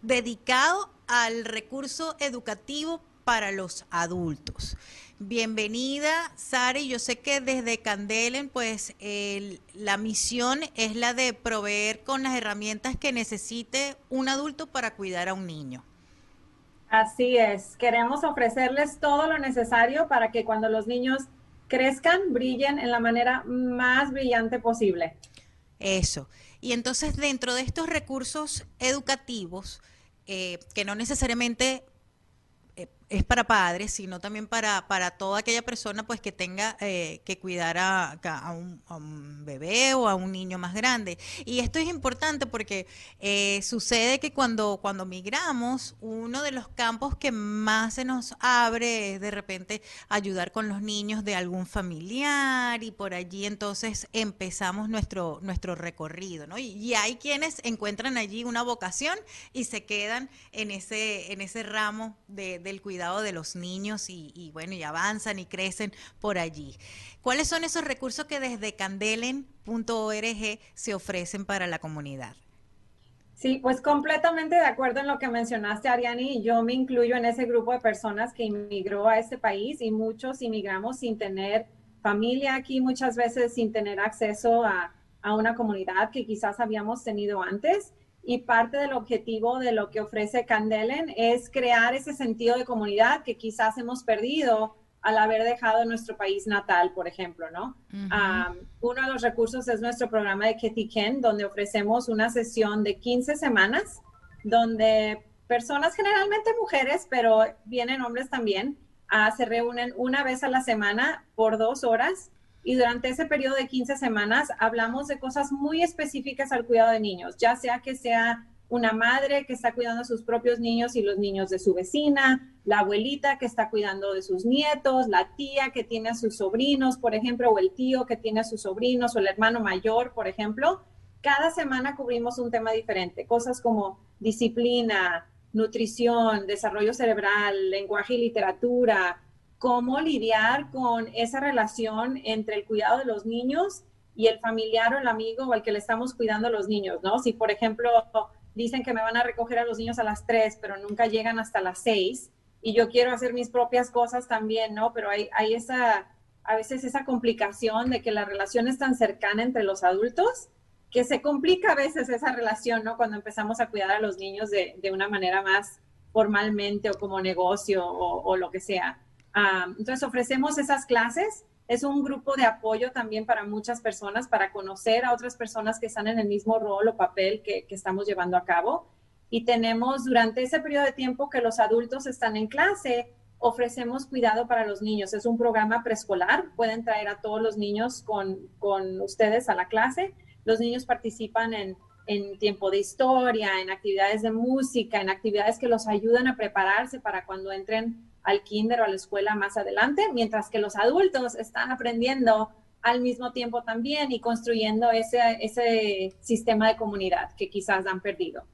dedicado al recurso educativo para los adultos. Bienvenida, Sari. Yo sé que desde Candelen, pues la misión es la de proveer con las herramientas que necesite un adulto para cuidar a un niño. Así es. Queremos ofrecerles todo lo necesario para que cuando los niños crezcan, brillen en la manera más brillante posible. Eso. Y entonces dentro de estos recursos educativos, eh, que no necesariamente es para padres, sino también para, para toda aquella persona pues que tenga eh, que cuidar a, a, un, bebé o a un niño más grande. Y esto es importante porque eh, sucede que cuando, cuando migramos, uno de los campos que más se nos abre es de repente ayudar con los niños de algún familiar y por allí entonces empezamos nuestro, nuestro recorrido, ¿no? Y, hay quienes encuentran allí una vocación y se quedan en ese, en ese ramo del cuidado de los niños y, bueno, y avanzan y crecen por allí. ¿Cuáles son esos recursos que desde candelen.org se ofrecen para la comunidad? Sí, pues completamente de acuerdo en lo que mencionaste, Ariani. Yo me incluyo en ese grupo de personas que inmigró a este país y muchos inmigramos sin tener familia aquí, muchas veces sin tener acceso a, a una comunidad que quizás habíamos tenido antes y parte del objetivo de lo que ofrece Candelen es crear ese sentido de comunidad que quizás hemos perdido al haber dejado nuestro país natal, por ejemplo, ¿no? uno de los recursos es nuestro programa de Ken, donde ofrecemos una sesión de 15 semanas, donde personas, generalmente mujeres, pero vienen hombres también, ah, se reúnen una vez a la semana por dos horas y durante ese periodo de 15 semanas hablamos de cosas muy específicas al cuidado de niños, ya sea que sea una madre que está cuidando a sus propios niños y los niños de su vecina, la abuelita que está cuidando de sus nietos, la tía que tiene a sus sobrinos, por ejemplo, o el tío que tiene a sus sobrinos, o el hermano mayor, por ejemplo. Cada semana cubrimos un tema diferente, cosas como disciplina, nutrición, desarrollo cerebral, lenguaje y literatura, cómo lidiar con esa relación entre el cuidado de los niños y el familiar o el amigo o el que le estamos cuidando a los niños, ¿no? Si, por ejemplo, dicen que me van a recoger a los niños a las 3, pero nunca llegan hasta las 6, y yo quiero hacer mis propias cosas también, ¿no? Pero hay, hay esa, a veces esa complicación de que la relación es tan cercana entre los adultos que se complica a veces esa relación, ¿no? Cuando empezamos a cuidar a los niños de, de una manera más formalmente o como negocio o, o lo que sea entonces ofrecemos esas clases. Es un grupo de apoyo también para muchas personas, para conocer a otras personas que están en el mismo rol o papel que, que estamos llevando a cabo. Y tenemos durante ese periodo de tiempo que los adultos están en clase, ofrecemos cuidado para los niños. Es un programa preescolar. Pueden traer a todos los niños con, con ustedes a la clase. Los niños participan en, en, tiempo de historia, en actividades de música, en actividades que los ayudan a prepararse para cuando entren al kinder o a la escuela más adelante, mientras que los adultos están aprendiendo al mismo tiempo también y construyendo ese, ese sistema de comunidad que quizás han perdido.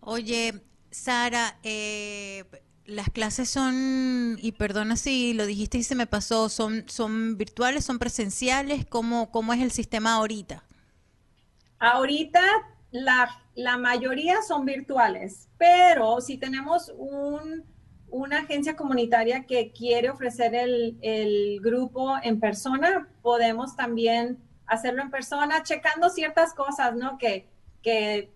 Oye, Sara, eh, las clases son, y perdona si lo dijiste y se me pasó, son, son virtuales, son presenciales, ¿cómo, cómo es el sistema ahorita? Ahorita la, la mayoría son virtuales, pero si tenemos un una agencia comunitaria que quiere ofrecer el, el, grupo en persona, podemos también hacerlo en persona, checando ciertas cosas, ¿no? Que, que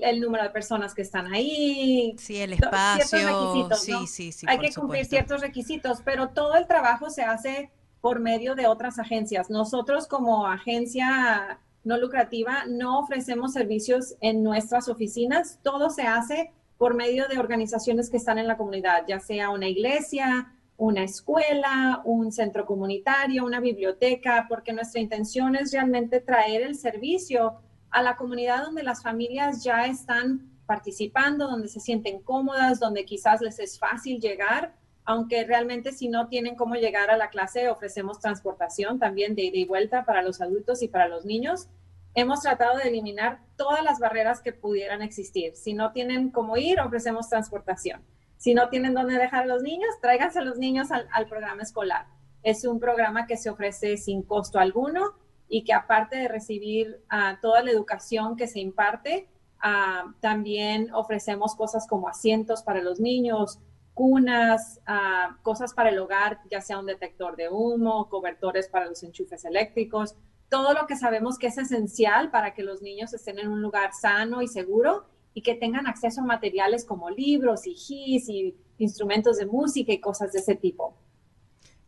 el número de personas que están ahí. Sí, el espacio. Sí, sí, sí. Hay que cumplir ciertos requisitos, pero todo el trabajo se hace por medio de otras agencias. Nosotros como agencia no lucrativa no ofrecemos servicios en nuestras oficinas, todo se hace por medio de organizaciones que están en la comunidad, ya sea una iglesia, una escuela, un centro comunitario, una biblioteca, porque nuestra intención es realmente traer el servicio a la comunidad donde las familias ya están participando, donde se sienten cómodas, donde quizás les es fácil llegar, aunque realmente si no tienen cómo llegar a la clase, ofrecemos transportación también de ida y vuelta para los adultos y para los niños hemos tratado de eliminar todas las barreras que pudieran existir. Si no tienen cómo ir, ofrecemos transportación. Si no tienen dónde dejar a los niños, tráiganse a los niños al, programa escolar. Es un programa que se ofrece sin costo alguno y que aparte de recibir ah, toda la educación que se imparte, Ah, también ofrecemos cosas como asientos para los niños, cunas, ah, cosas para el hogar, ya sea un detector de humo, cobertores para los enchufes eléctricos, todo lo que sabemos que es esencial para que los niños estén en un lugar sano y seguro y que tengan acceso a materiales como libros y GIS y instrumentos de música y cosas de ese tipo.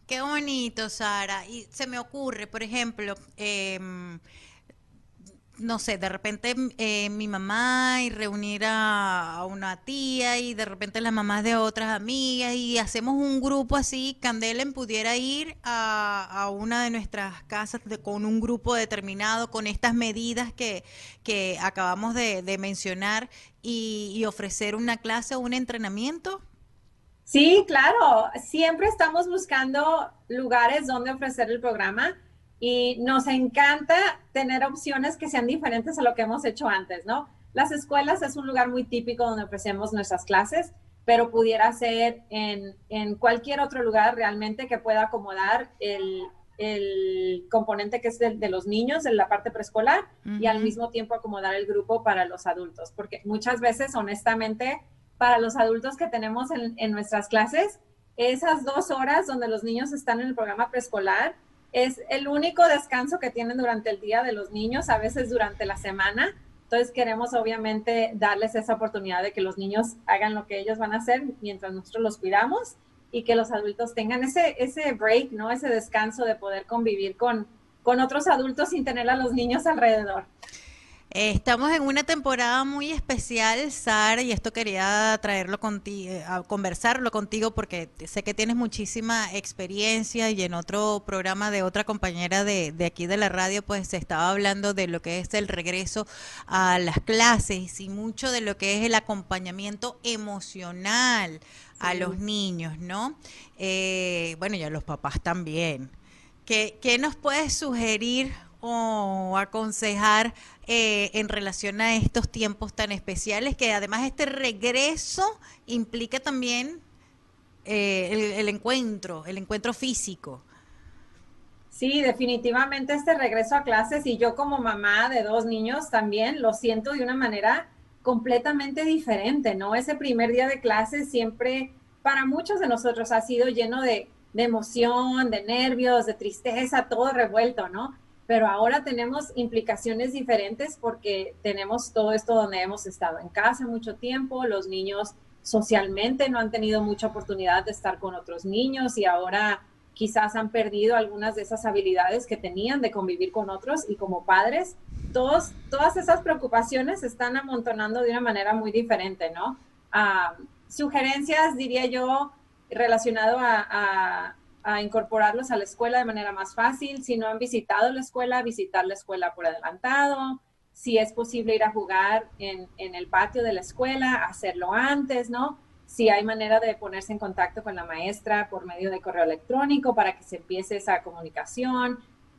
Qué bonito, Sara. Y se me ocurre, por ejemplo, eh, no sé, de repente eh, mi mamá y reunir a, una tía y de repente las mamás de otras amigas y hacemos un grupo así, Candelen pudiera ir a, una de nuestras casas con un grupo determinado, con estas medidas que, que acabamos de, mencionar y, y ofrecer una clase o un entrenamiento. Sí, claro, siempre estamos buscando lugares donde ofrecer el programa y nos encanta tener opciones que sean diferentes a lo que hemos hecho antes, ¿no? Las escuelas es un lugar muy típico donde ofrecemos nuestras clases, pero pudiera ser en, cualquier otro lugar realmente que pueda acomodar el, componente que es de, los niños en la parte preescolar y al mismo tiempo acomodar el grupo para los adultos, porque muchas veces, honestamente, para los adultos que tenemos en, en nuestras clases, esas dos horas donde los niños están en el programa preescolar, es el único descanso que tienen durante el día de los niños, a veces durante la semana. Entonces queremos obviamente darles esa oportunidad de que los niños hagan lo que ellos van a hacer mientras nosotros los cuidamos y que los adultos tengan ese, ese break, ¿no? Ese descanso de poder convivir con, con otros adultos sin tener a los niños alrededor. Estamos en una temporada muy especial, Sara, y esto quería traerlo contigo, eh, a conversarlo contigo porque sé que tienes muchísima experiencia y en otro programa de otra compañera de, de aquí de la radio, pues se estaba hablando de lo que es el regreso a las clases y mucho de lo que es el acompañamiento emocional a los niños, ¿no? Eh, bueno, y a los papás también. ¿Qué, ¿Qué nos puedes sugerir o aconsejar eh, en relación a estos tiempos tan especiales, que además este regreso implica también eh, el, encuentro, el encuentro físico. Sí, definitivamente este regreso a clases y yo como mamá de dos niños también lo siento de una manera completamente diferente, ¿no? Ese primer día de clases siempre para muchos de nosotros ha sido lleno de, de emoción, de nervios, de tristeza, todo revuelto, ¿no? Pero ahora tenemos implicaciones diferentes porque tenemos todo esto donde hemos estado en casa mucho tiempo, los niños socialmente no han tenido mucha oportunidad de estar con otros niños y ahora quizás han perdido algunas de esas habilidades que tenían de convivir con otros y como padres, todos, todas esas preocupaciones se están amontonando de una manera muy diferente, ¿no? Ah, sugerencias, diría yo, relacionado a a incorporarlos a la escuela de manera más fácil. Si no han visitado la escuela, visitar la escuela por adelantado. Si es posible ir a jugar en, el patio de la escuela, hacerlo antes, ¿no? Si hay manera de ponerse en contacto con la maestra por medio de correo electrónico para que se empiece esa comunicación.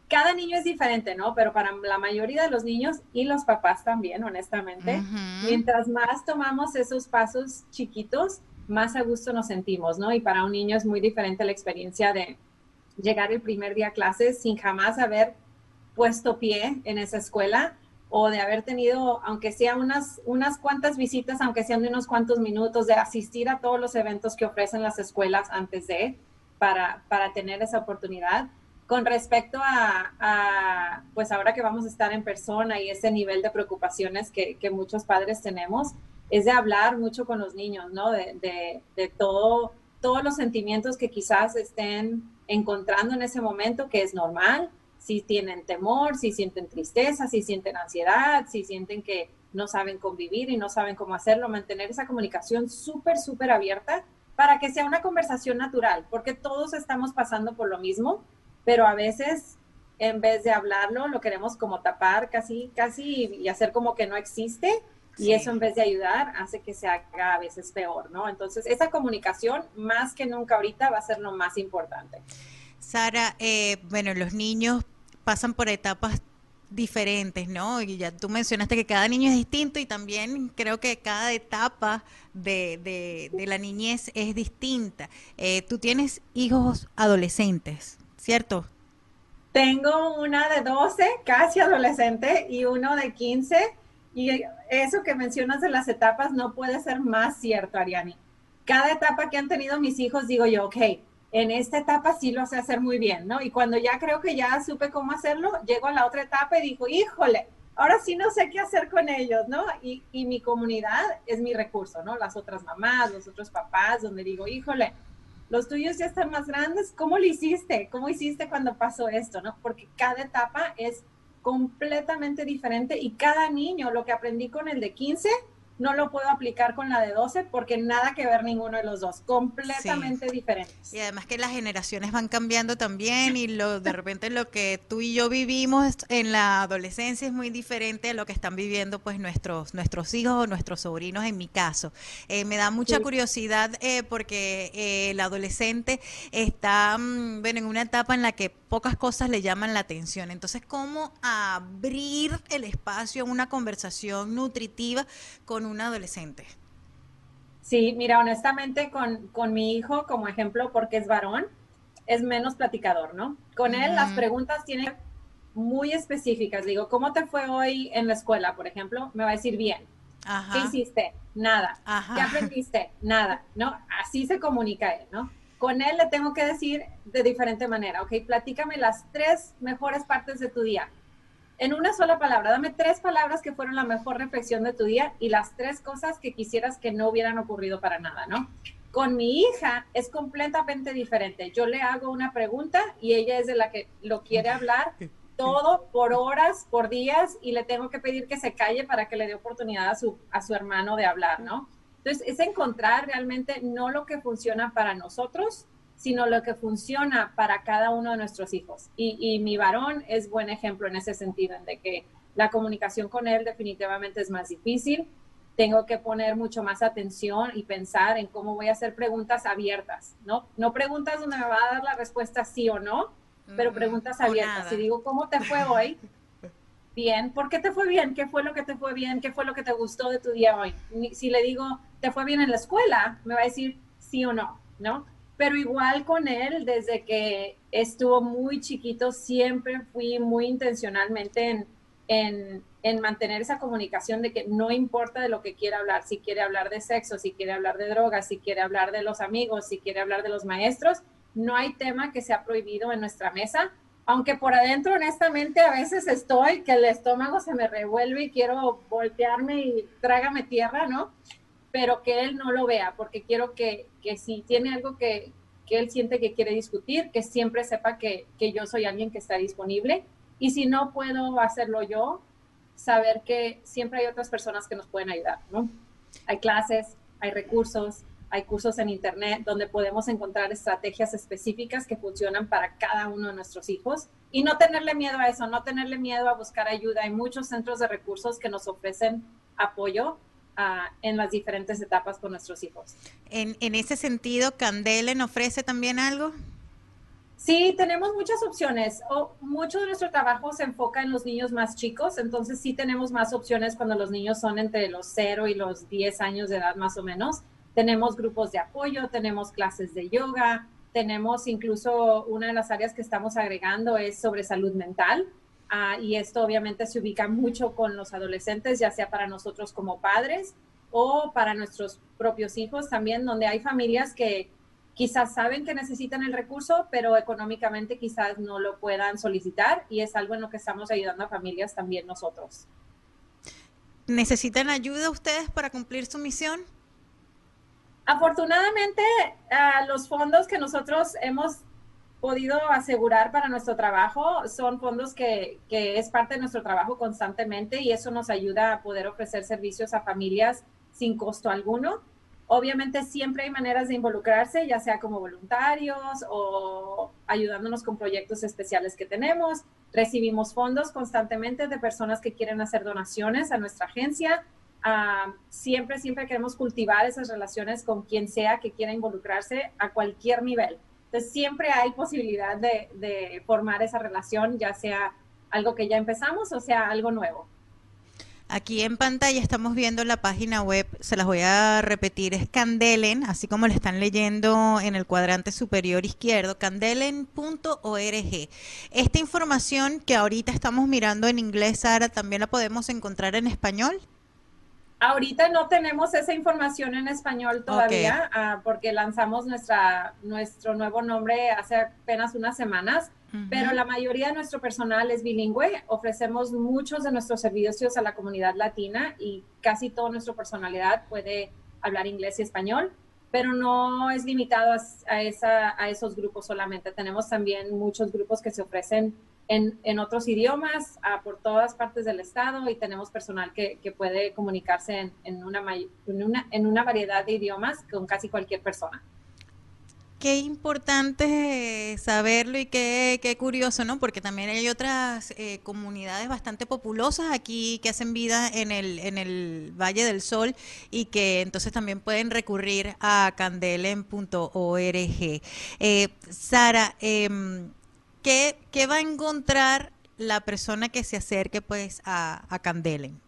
Cada niño es diferente, ¿no? Pero para la mayoría de los niños y los papás también, honestamente, mientras más tomamos esos pasos chiquitos, más a gusto nos sentimos, ¿no? Y para un niño es muy diferente la experiencia de llegar el primer día a clases sin jamás haber puesto pie en esa escuela o de haber tenido, aunque sea unas, unas cuantas visitas, aunque sean de unos cuantos minutos, de asistir a todos los eventos que ofrecen las escuelas antes de, para, para tener esa oportunidad. Con respecto a, pues ahora que vamos a estar en persona y ese nivel de preocupaciones que, que muchos padres tenemos, es de hablar mucho con los niños, ¿no? De, de, todo, todos los sentimientos que quizás estén encontrando en ese momento, que es normal, si tienen temor, si sienten tristeza, si sienten ansiedad, si sienten que no saben convivir y no saben cómo hacerlo, mantener esa comunicación súper, súper abierta para que sea una conversación natural, porque todos estamos pasando por lo mismo, pero a veces en vez de hablarlo, lo queremos como tapar casi, casi y hacer como que no existe y eso en vez de ayudar hace que se haga a veces peor, ¿no? Entonces, esa comunicación más que nunca ahorita va a ser lo más importante. Sara, eh, bueno, los niños pasan por etapas diferentes, ¿no? Y ya tú mencionaste que cada niño es distinto y también creo que cada etapa de, de, la niñez es distinta. Eh, tú tienes hijos adolescentes, ¿cierto? Tengo una de 12, casi adolescente, y uno de 15 Y eso que mencionas de las etapas no puede ser más cierto, Ariani. Cada etapa que han tenido mis hijos, digo yo, ok, en esta etapa sí lo sé hacer muy bien, ¿no? Y cuando ya creo que ya supe cómo hacerlo, llego a la otra etapa y digo, híjole, ahora sí no sé qué hacer con ellos, ¿no? Y, y mi comunidad es mi recurso, ¿no? Las otras mamás, los otros papás, donde digo, híjole, los tuyos ya están más grandes, ¿cómo lo hiciste? ¿Cómo hiciste cuando pasó esto, no? Porque cada etapa es completamente diferente y cada niño, lo que aprendí con el de 15, no lo puedo aplicar con la de 12 porque nada que ver ninguno de los dos, completamente diferentes. Y además que las generaciones van cambiando también y lo de repente lo que tú y yo vivimos en la adolescencia es muy diferente a lo que están viviendo pues nuestros nuestros hijos o nuestros sobrinos en mi caso. Eh, me da mucha curiosidad eh, porque eh, el adolescente está mm, bueno, en una etapa en la que pocas cosas le llaman la atención. Entonces, ¿cómo abrir el espacio a una conversación nutritiva con un adolescente? Sí, mira, honestamente con, con mi hijo, como ejemplo, porque es varón, es menos platicador, ¿no? Con él las preguntas tienen muy específicas. Digo, ¿cómo te fue hoy en la escuela, por ejemplo? Me va a decir bien. ¿Qué hiciste? Nada. ¿Qué aprendiste? Nada, ¿no? Así se comunica él, ¿no? Con él le tengo que decir de diferente manera, ok, platícame las tres mejores partes de tu día. En una sola palabra, dame tres palabras que fueron la mejor reflexión de tu día y las tres cosas que quisieras que no hubieran ocurrido para nada, ¿no? Con mi hija es completamente diferente. Yo le hago una pregunta y ella es de la que lo quiere hablar todo por horas, por días y le tengo que pedir que se calle para que le dé oportunidad a su, a su hermano de hablar, ¿no? Entonces, es encontrar realmente no lo que funciona para nosotros, sino lo que funciona para cada uno de nuestros hijos. Y, mi varón es buen ejemplo en ese sentido, en de que la comunicación con él definitivamente es más difícil. Tengo que poner mucho más atención y pensar en cómo voy a hacer preguntas abiertas, ¿no? No preguntas donde me va a dar la respuesta sí o no, pero preguntas abiertas. Si digo, ¿cómo te fue hoy? bien, ¿por qué te fue bien? ¿Qué fue lo que te fue bien? ¿Qué fue lo que te gustó de tu día hoy? Si le digo, ¿te fue bien en la escuela? Me va a decir sí o no, ¿no? Pero igual con él, desde que estuvo muy chiquito, siempre fui muy intencionalmente en, en, en mantener esa comunicación de que no importa de lo que quiera hablar, si quiere hablar de sexo, si quiere hablar de drogas, si quiere hablar de los amigos, si quiere hablar de los maestros, no hay tema que sea prohibido en nuestra mesa, aunque por adentro honestamente a veces estoy que el estómago se me revuelve y quiero voltearme y trágame tierra, ¿no? Pero que él no lo vea, porque quiero que, que si tiene algo que, que, él siente que quiere discutir, que siempre sepa que, que yo soy alguien que está disponible. Y si no puedo hacerlo yo, saber que siempre hay otras personas que nos pueden ayudar, ¿no? Hay clases, hay recursos, hay cursos en Internet donde podemos encontrar estrategias específicas que funcionan para cada uno de nuestros hijos y no tenerle miedo a eso, no tenerle miedo a buscar ayuda. Hay muchos centros de recursos que nos ofrecen apoyo uh, en las diferentes etapas con nuestros hijos. En, en ese sentido, ¿Candelen ofrece también algo? Sí, tenemos muchas opciones. O, mucho de nuestro trabajo se enfoca en los niños más chicos, entonces sí tenemos más opciones cuando los niños son entre los 0 y los 10 años de edad más o menos. Tenemos grupos de apoyo, tenemos clases de yoga, tenemos incluso una de las áreas que estamos agregando es sobre salud mental. Uh, y esto obviamente se ubica mucho con los adolescentes, ya sea para nosotros como padres o para nuestros propios hijos también, donde hay familias que quizás saben que necesitan el recurso, pero económicamente quizás no lo puedan solicitar y es algo en lo que estamos ayudando a familias también nosotros. ¿Necesitan ayuda ustedes para cumplir su misión? Afortunadamente, uh, los fondos que nosotros hemos podido asegurar para nuestro trabajo son fondos que, que, es parte de nuestro trabajo constantemente y eso nos ayuda a poder ofrecer servicios a familias sin costo alguno. Obviamente siempre hay maneras de involucrarse, ya sea como voluntarios o ayudándonos con proyectos especiales que tenemos. Recibimos fondos constantemente de personas que quieren hacer donaciones a nuestra agencia siempre, siempre queremos cultivar esas relaciones con quien sea que quiera involucrarse a cualquier nivel. Entonces, siempre hay posibilidad de, formar esa relación, ya sea algo que ya empezamos o sea algo nuevo. Aquí en pantalla estamos viendo la página web, se las voy a repetir, es Candelen, así como le están leyendo en el cuadrante superior izquierdo, candelen.org. Esta información que ahorita estamos mirando en inglés, Sara, ¿también la podemos encontrar en español? Ahorita no tenemos esa información en español todavía, ah, porque lanzamos nuestra, nuestro nuevo nombre hace apenas unas semanas pero la mayoría de nuestro personal es bilingüe. Ofrecemos muchos de nuestros servicios a la comunidad latina y casi toda nuestra personalidad puede hablar inglés y español, pero no es limitado a, esa, a esos grupos solamente. Tenemos también muchos grupos que se ofrecen en, en otros idiomas por todas partes del estado y tenemos personal que, que puede comunicarse en, en, una, en, una, en una variedad de idiomas con casi cualquier persona qué importante saberlo y qué, qué, curioso, ¿no? Porque también hay otras eh, comunidades bastante populosas aquí que hacen vida en el, en el Valle del Sol y que entonces también pueden recurrir a candelen.org. Eh, Sara, eh, ¿qué, ¿qué, va a encontrar la persona que se acerque pues a, a Candelen?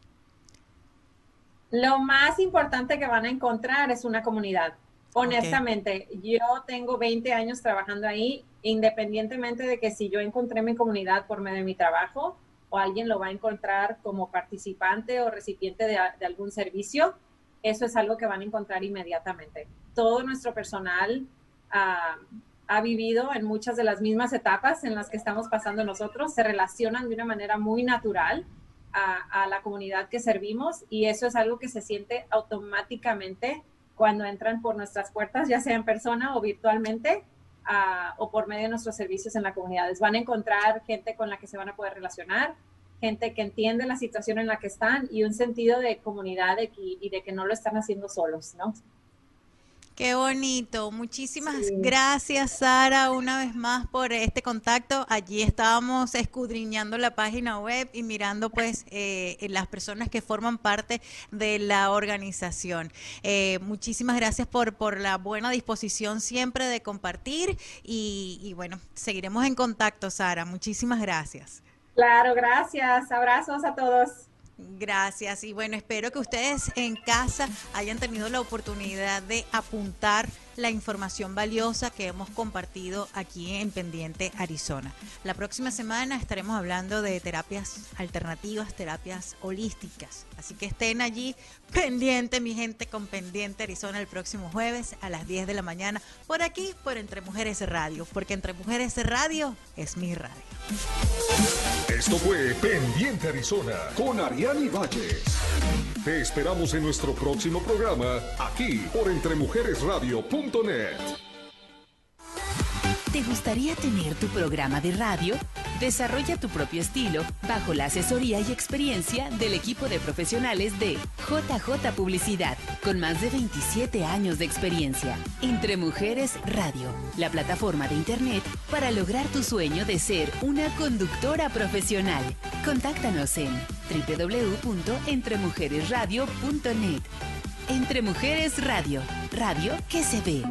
Lo más importante que van a encontrar es una comunidad Honestamente, yo tengo 20 años trabajando ahí, independientemente de que si yo encontré mi comunidad por medio de mi trabajo o alguien lo va a encontrar como participante o recipiente de, algún servicio, eso es algo que van a encontrar inmediatamente. Todo nuestro personal ah, ha vivido en muchas de las mismas etapas en las que estamos pasando nosotros, se relacionan de una manera muy natural a, la comunidad que servimos y eso es algo que se siente automáticamente cuando entran por nuestras puertas, ya sea en persona o virtualmente, o por medio de nuestros servicios en la comunidad. Van a encontrar gente con la que se van a poder relacionar, gente que entiende la situación en la que están y un sentido de comunidad y de que no lo están haciendo solos, ¿no? Qué bonito. Muchísimas gracias, Sara, una vez más por este contacto. Allí estábamos escudriñando la página web y mirando pues eh, las personas que forman parte de la organización. Eh, muchísimas gracias por, por la buena disposición siempre de compartir y, y bueno, seguiremos en contacto, Sara. Muchísimas gracias. Claro, gracias. Abrazos a todos. Gracias. Y bueno, espero que ustedes en casa hayan tenido la oportunidad de apuntar la información valiosa que hemos compartido aquí en Pendiente Arizona. La próxima semana estaremos hablando de terapias alternativas, terapias holísticas. Así que estén allí pendiente, mi gente, con Pendiente Arizona el próximo jueves a las 10 de la mañana, por aquí, por Entre Mujeres Radio, porque Entre Mujeres Radio es mi radio. Esto fue Pendiente Arizona con Ariani Valles. Te esperamos en nuestro próximo programa, aquí por ¿Te gustaría tener tu programa de radio? Desarrolla tu propio estilo bajo la asesoría y experiencia del equipo de profesionales de JJ Publicidad, con más de 27 años de experiencia. Entre Mujeres Radio, la plataforma de Internet para lograr tu sueño de ser una conductora profesional. Contáctanos en www.entremujeresradio.net. Entre Mujeres Radio, radio que se ve.